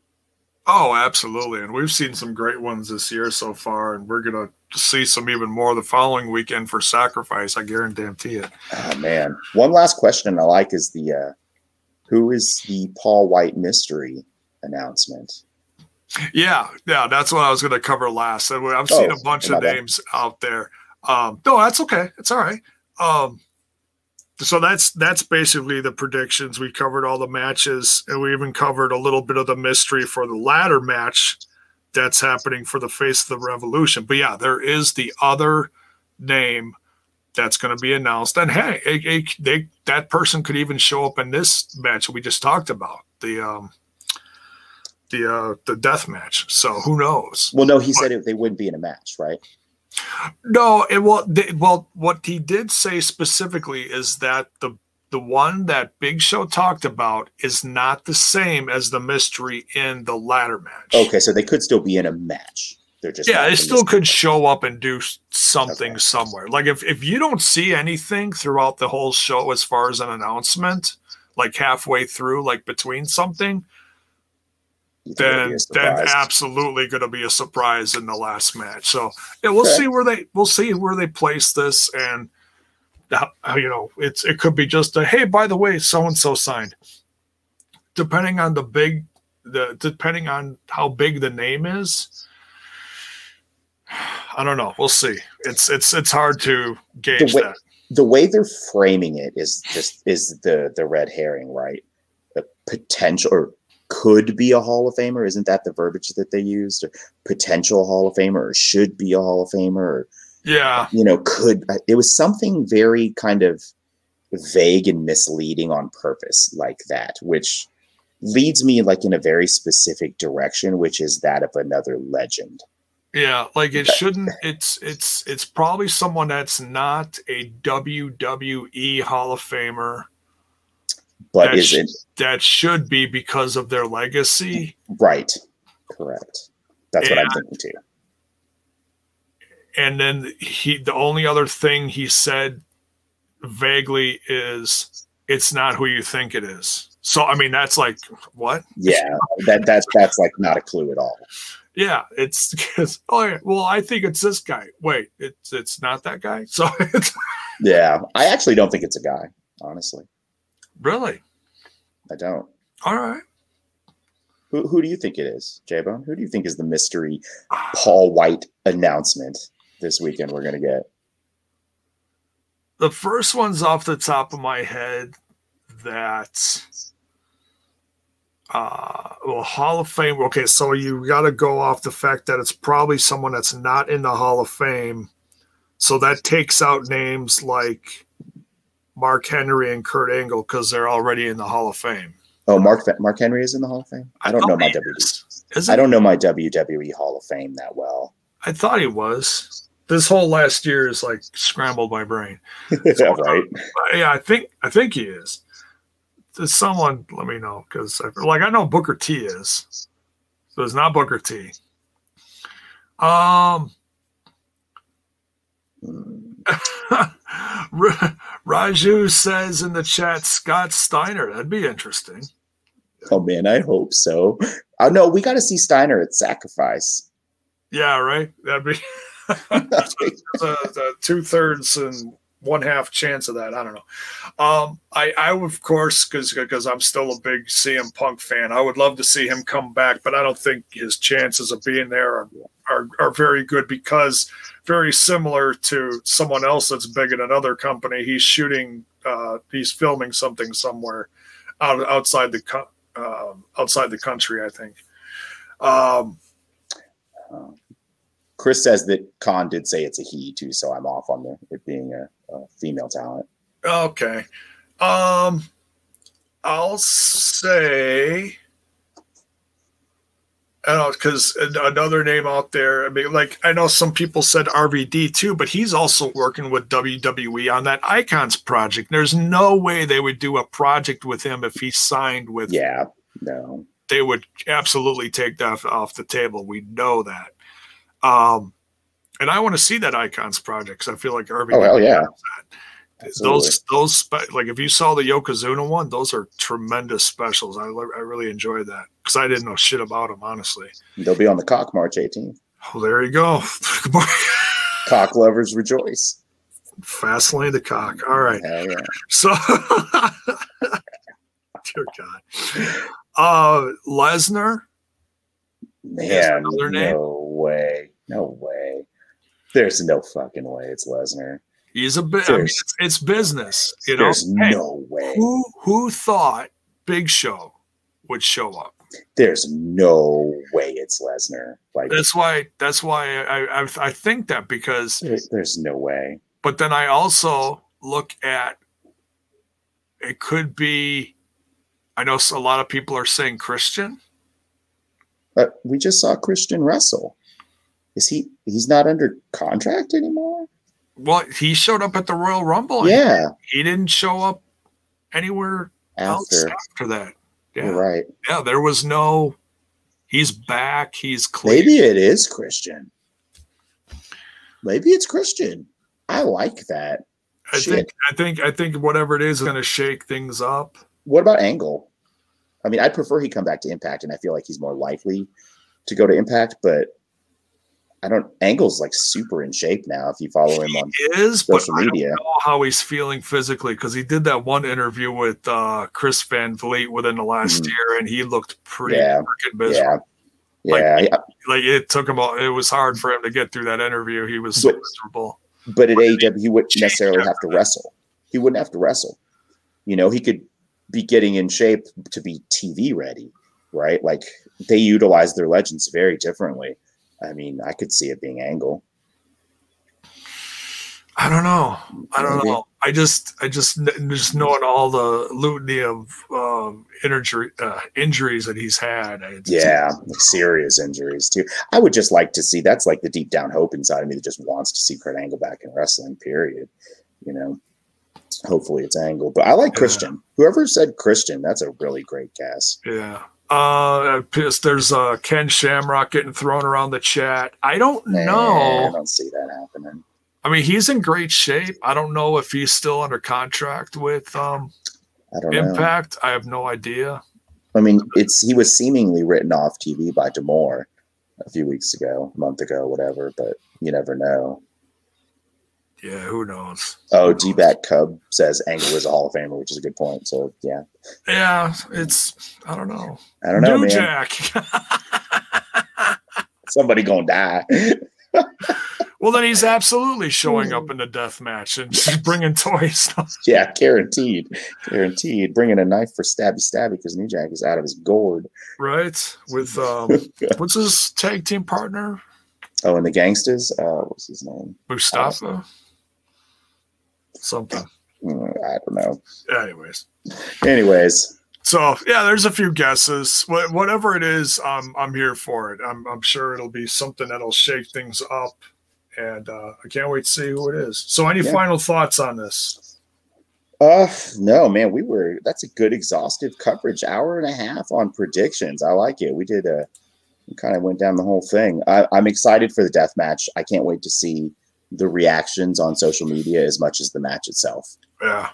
Oh, absolutely. And we've seen some great ones this year so far, and we're gonna see some even more the following weekend for sacrifice. I guarantee it. Oh man. One last question I like is the uh who is the Paul White mystery announcement? Yeah, yeah, that's what I was gonna cover last. I've seen Oh, a bunch my of names out there. Um, no, that's okay. It's all right. Um so that's that's basically the predictions. We covered all the matches, and we even covered a little bit of the mystery for the ladder match that's happening for the face of the revolution. But yeah, there is the other name that's going to be announced, and hey, it, it, they that person could even show up in this match we just talked about the um the uh the death match. So who knows? Well, no, he said it, they wouldn't be in a match, right? No, it well, they, well, what he did say specifically is that the the one that Big Show talked about is not the same as the mystery in the ladder match. Okay, so they could still be in a match. They're just Yeah, they still could show up and do something Okay. somewhere. Like if if you don't see anything throughout the whole show as far as an announcement, like halfway through, like between something, You think it'll be then then absolutely going to be a surprise in the last match. So yeah, we'll Okay. see where they we'll see where they place this, and you know it's it could be just a hey, by the way, so and so signed. Depending on the big, the depending on how big the name is, I don't know. We'll see. It's it's it's hard to gauge way- that. the way they're framing it is just is the the red herring, right? A potential or could be a Hall of Famer. Isn't that the verbiage that they used? Or potential Hall of Famer, or should be a Hall of Famer, or Yeah, you know, could it was something very kind of vague and misleading on purpose, like that, which leads me like in a very specific direction, which is that of another legend. Yeah, like it shouldn't. It's it's it's probably someone that's not a WWE Hall of Famer. But That is sh- it That should be because of their legacy. right? Correct. That's what I'm thinking too. And then he, the only other thing he said vaguely is, "It's not who you think it is." So I mean, that's like what? Yeah, that that's that's like not a clue at all. Yeah, it's (laughs) because oh yeah, well, I think it's this guy. Wait, it's it's not that guy. (laughs) So it's Yeah, I actually don't think it's a guy. Honestly, really I don't. all right. Who who do you think it is, J Bone? Who do you think is the mystery ah. Paul White announcement this weekend we're gonna get? The first one's off the top of my head that uh well Hall of Fame. Okay, so you gotta go off the fact that it's probably someone that's not in the Hall of Fame. So that takes out names like Mark Henry and Kurt Angle because they're already in the Hall of Fame. Oh, Mark Mark Henry is in the Hall of Fame. I don't know my WWE. I don't know my WWE Hall of Fame that well. I thought he was. This whole last year is like scrambled my brain. (laughs) right? Uh, yeah, I think I think he is. Someone let me know? Because like I know Booker T is, so it's not Booker T. Um. (laughs) Raju says in the chat, Scott Steiner. That'd be interesting. Oh man, I hope so. Oh no, we got to see Steiner at Sacrifice. Yeah, right. That'd be two thirds and one half chance of that. I don't know. Um, I, I of course, because because I'm still a big CM Punk fan. I would love to see him come back, but I don't think his chances of being there are are, are very good because very similar to someone else that's big in another company. He's shooting, uh, he's filming something somewhere out outside the um outside the country. I think. Um, Um, Chris says that Khan did say it's a he too, so I'm off on the, it being a, a female talent. Okay. Um I'll say I don't know because another name out there. I mean, like I know some people said RVD too, but he's also working with WWE on that Icons project. There's no way they would do a project with him if he signed with. Yeah, no, They would absolutely take that off the table. We know that. Um, and I want to see that Icons project because I feel like RVD. Oh hell yeah! Those those spe- like if you saw the Yokozuna one, those are tremendous specials. I li- I really enjoyed that because I didn't know shit about them honestly. They'll be on the cock March 18th. Oh, there you go. (laughs) Cock lovers rejoice. Fastlane the cock. All right. Yeah. So, (laughs) dear God, uh, Lesnar. Man, another name? no way. No way. There's no fucking way it's Lesnar. He's a bit. I mean, it's, it's business. You know, There's Hey, no way. who who thought Big Show would show up? There's no way it's Lesnar. Like That's why. That's why I I, I think that because. there- there's no way. But then I also look at. It could be. I know a lot of people are saying Christian. But we just saw Christian Russell. Is he he's not under contract anymore? Well, he showed up at the Royal Rumble. Yeah, he didn't show up anywhere else after. after that. Yeah, You're right. yeah. There was no. He's back. He's clean. Maybe it is Christian. Maybe it's Christian. I like that. I shit. think. I think. I think whatever it is, is going to shake things up. What about Angle? I mean, I'd prefer he come back to Impact, and I feel like he's more likely to go to Impact. But I don't. Angle's like super in shape now. If you follow him on He is, but social I don't media, know how he's feeling physically because he did that one interview with uh, Chris Van Vliet within the last Mhm. year, and he looked pretty Yeah. freaking miserable. yeah, Like- yeah. Like it took him. All, it was hard for him to get through that interview. He was so But- miserable. But at AEW, he wouldn't necessarily have to wrestle. He wouldn't have to wrestle. You know, he could be getting in shape to be TV ready, right? Like they utilize their legends very differently. I mean, I could see it being Angle. I don't know. I don't know. I just, I just, just knowing all the litany of um, injury, uh, injuries that he's had. Yeah, serious injuries too. I would just like to see that's like the deep down hope inside of me that just wants to see Kurt Angle back in wrestling, period. You know, hopefully it's Angle. But I like Yeah. Christian. Whoever said Christian, that's a really great guess. yeah. Uh, There's uh Ken Shamrock getting thrown around the chat. I don't Nah, I don't see that happening. I mean, he's in great shape. I don't know if he's still under contract with um I don't know. Impact. I have no idea. I mean, it's he was seemingly written off TV by Demore a few weeks ago, a month ago, whatever. But you never know. Yeah, who knows? Oh, D Back Cub says Angle is a Hall of Famer, which is a good point. So yeah, Yeah, it's I don't know. I don't know, New man. Jack. (laughs) Somebody gonna die. (laughs) well, then he's absolutely showing Hmm. up in the death match and (laughs) bringing toys. yeah, guaranteed, guaranteed. Bringing a knife for stabby stabby because New Jack is out of his gourd. right? With um, what's his tag team partner? Oh, and the Gangstas. Uh, what's his name? Mustafa. Something. Mm, I don't know. Anyways, Anyways, so yeah, there's a few guesses. Wha- Whatever it is, I'm I'm here for it. I'm I'm sure it'll be something that'll shake things up, and uh, I can't wait to see who it is. So, any Yeah. final thoughts on this? uh, no, man, we were. That's a good exhaustive coverage. Hour and a half on predictions. I like it. We did a. We kind of went down the whole thing. I, I'm excited for the death match. I can't wait to see the reactions on social media as much as the match itself. Yeah,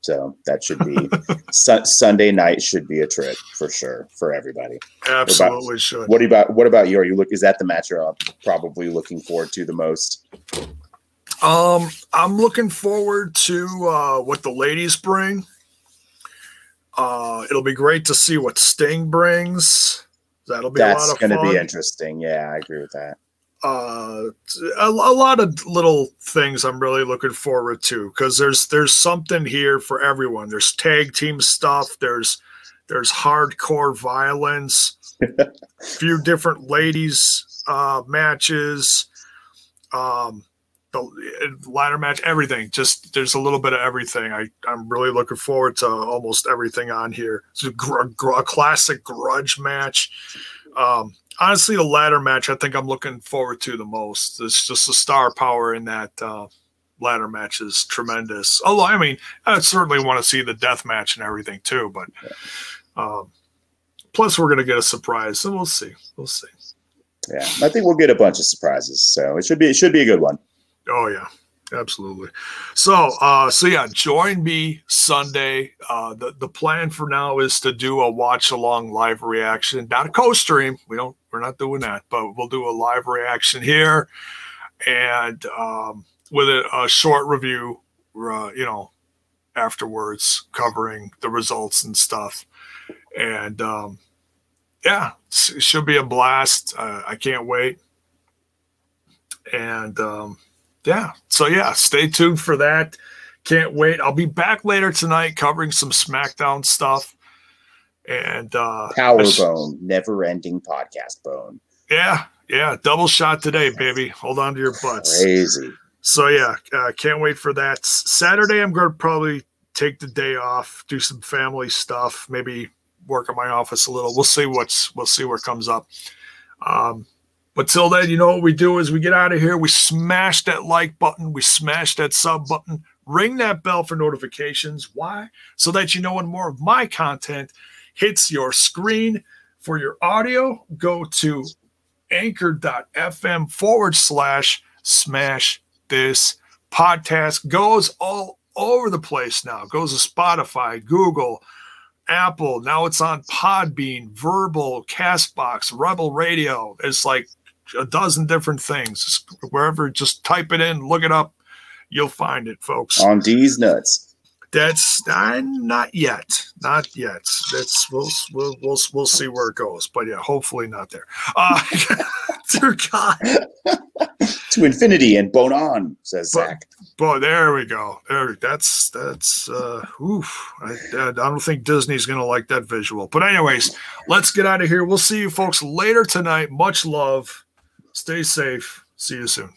So that should be (laughs) su- Sunday night should be a trip for sure for everybody. absolutely should. What about what about you? Are you look? Is that the match you're uh, probably looking forward to the most? Um, I'm looking forward to uh, what the ladies bring. Uh, it'll be great to see what Sting brings. That'll be a That's lot of going to be interesting. Yeah, I agree with that. Uh, a, a lot of little things I'm really looking forward to because there's there's something here for everyone. There's tag team stuff. There's there's hardcore violence. A (laughs) few different ladies uh, matches. Um, the ladder match, everything. Just there's a little bit of everything. I I'm really looking forward to almost everything on here. It's a, gr- gr- a classic grudge match. Um, honestly, the ladder match I think I'm looking forward to the most. It's just the star power in that uh, ladder match is tremendous. Although I mean, I certainly want to see the death match and everything too. But um, plus, we're gonna get a surprise, so we'll see. We'll see. Yeah, I think we'll get a bunch of surprises. So it should be it should be a good one. Oh yeah, absolutely. So, uh, so yeah, join me Sunday. Uh, the the plan for now is to do a watch along live reaction, not a co-stream. We don't, we're not doing that, but we'll do a live reaction here, and um, with a, a short review. Uh, you know, afterwards, covering the results and stuff, and um, yeah, it should be a blast. Uh, I can't wait. And um, yeah, so yeah, stay tuned for that. Can't wait. I'll be back later tonight covering some SmackDown stuff. And uh Power sh- Bone, never ending podcast bone. Yeah, yeah, double shot today, baby. Hold on to your butts. Crazy. So yeah, uh, can't wait for that. Saturday, I'm going to probably take the day off, do some family stuff, maybe work in my office a little. We'll see what's we'll see what comes up. Um, but till then, you know what we do is we get out of here. We smash that like button, we smash that sub button, ring that bell for notifications. Why? So that you know when more of my content hits your screen. For your audio, go to anchor.fm forward slash smash this podcast. Goes all over the place now. Goes to Spotify, Google, Apple. Now it's on Podbean, Verbal, Castbox, Rebel Radio. It's like a dozen different things. Wherever, just type it in, look it up. You'll find it, folks. On D's nuts. That's uh, not yet, not yet. That's we'll we'll we'll we'll see where it goes. But yeah, hopefully not there. Uh, (laughs) dear God. (laughs) to infinity and bone on, says but, Zach. Boy, there we go. There, that's that's. uh oof. I, I don't think Disney's gonna like that visual. But anyways, let's get out of here. We'll see you folks later tonight. Much love. Stay safe. See you soon.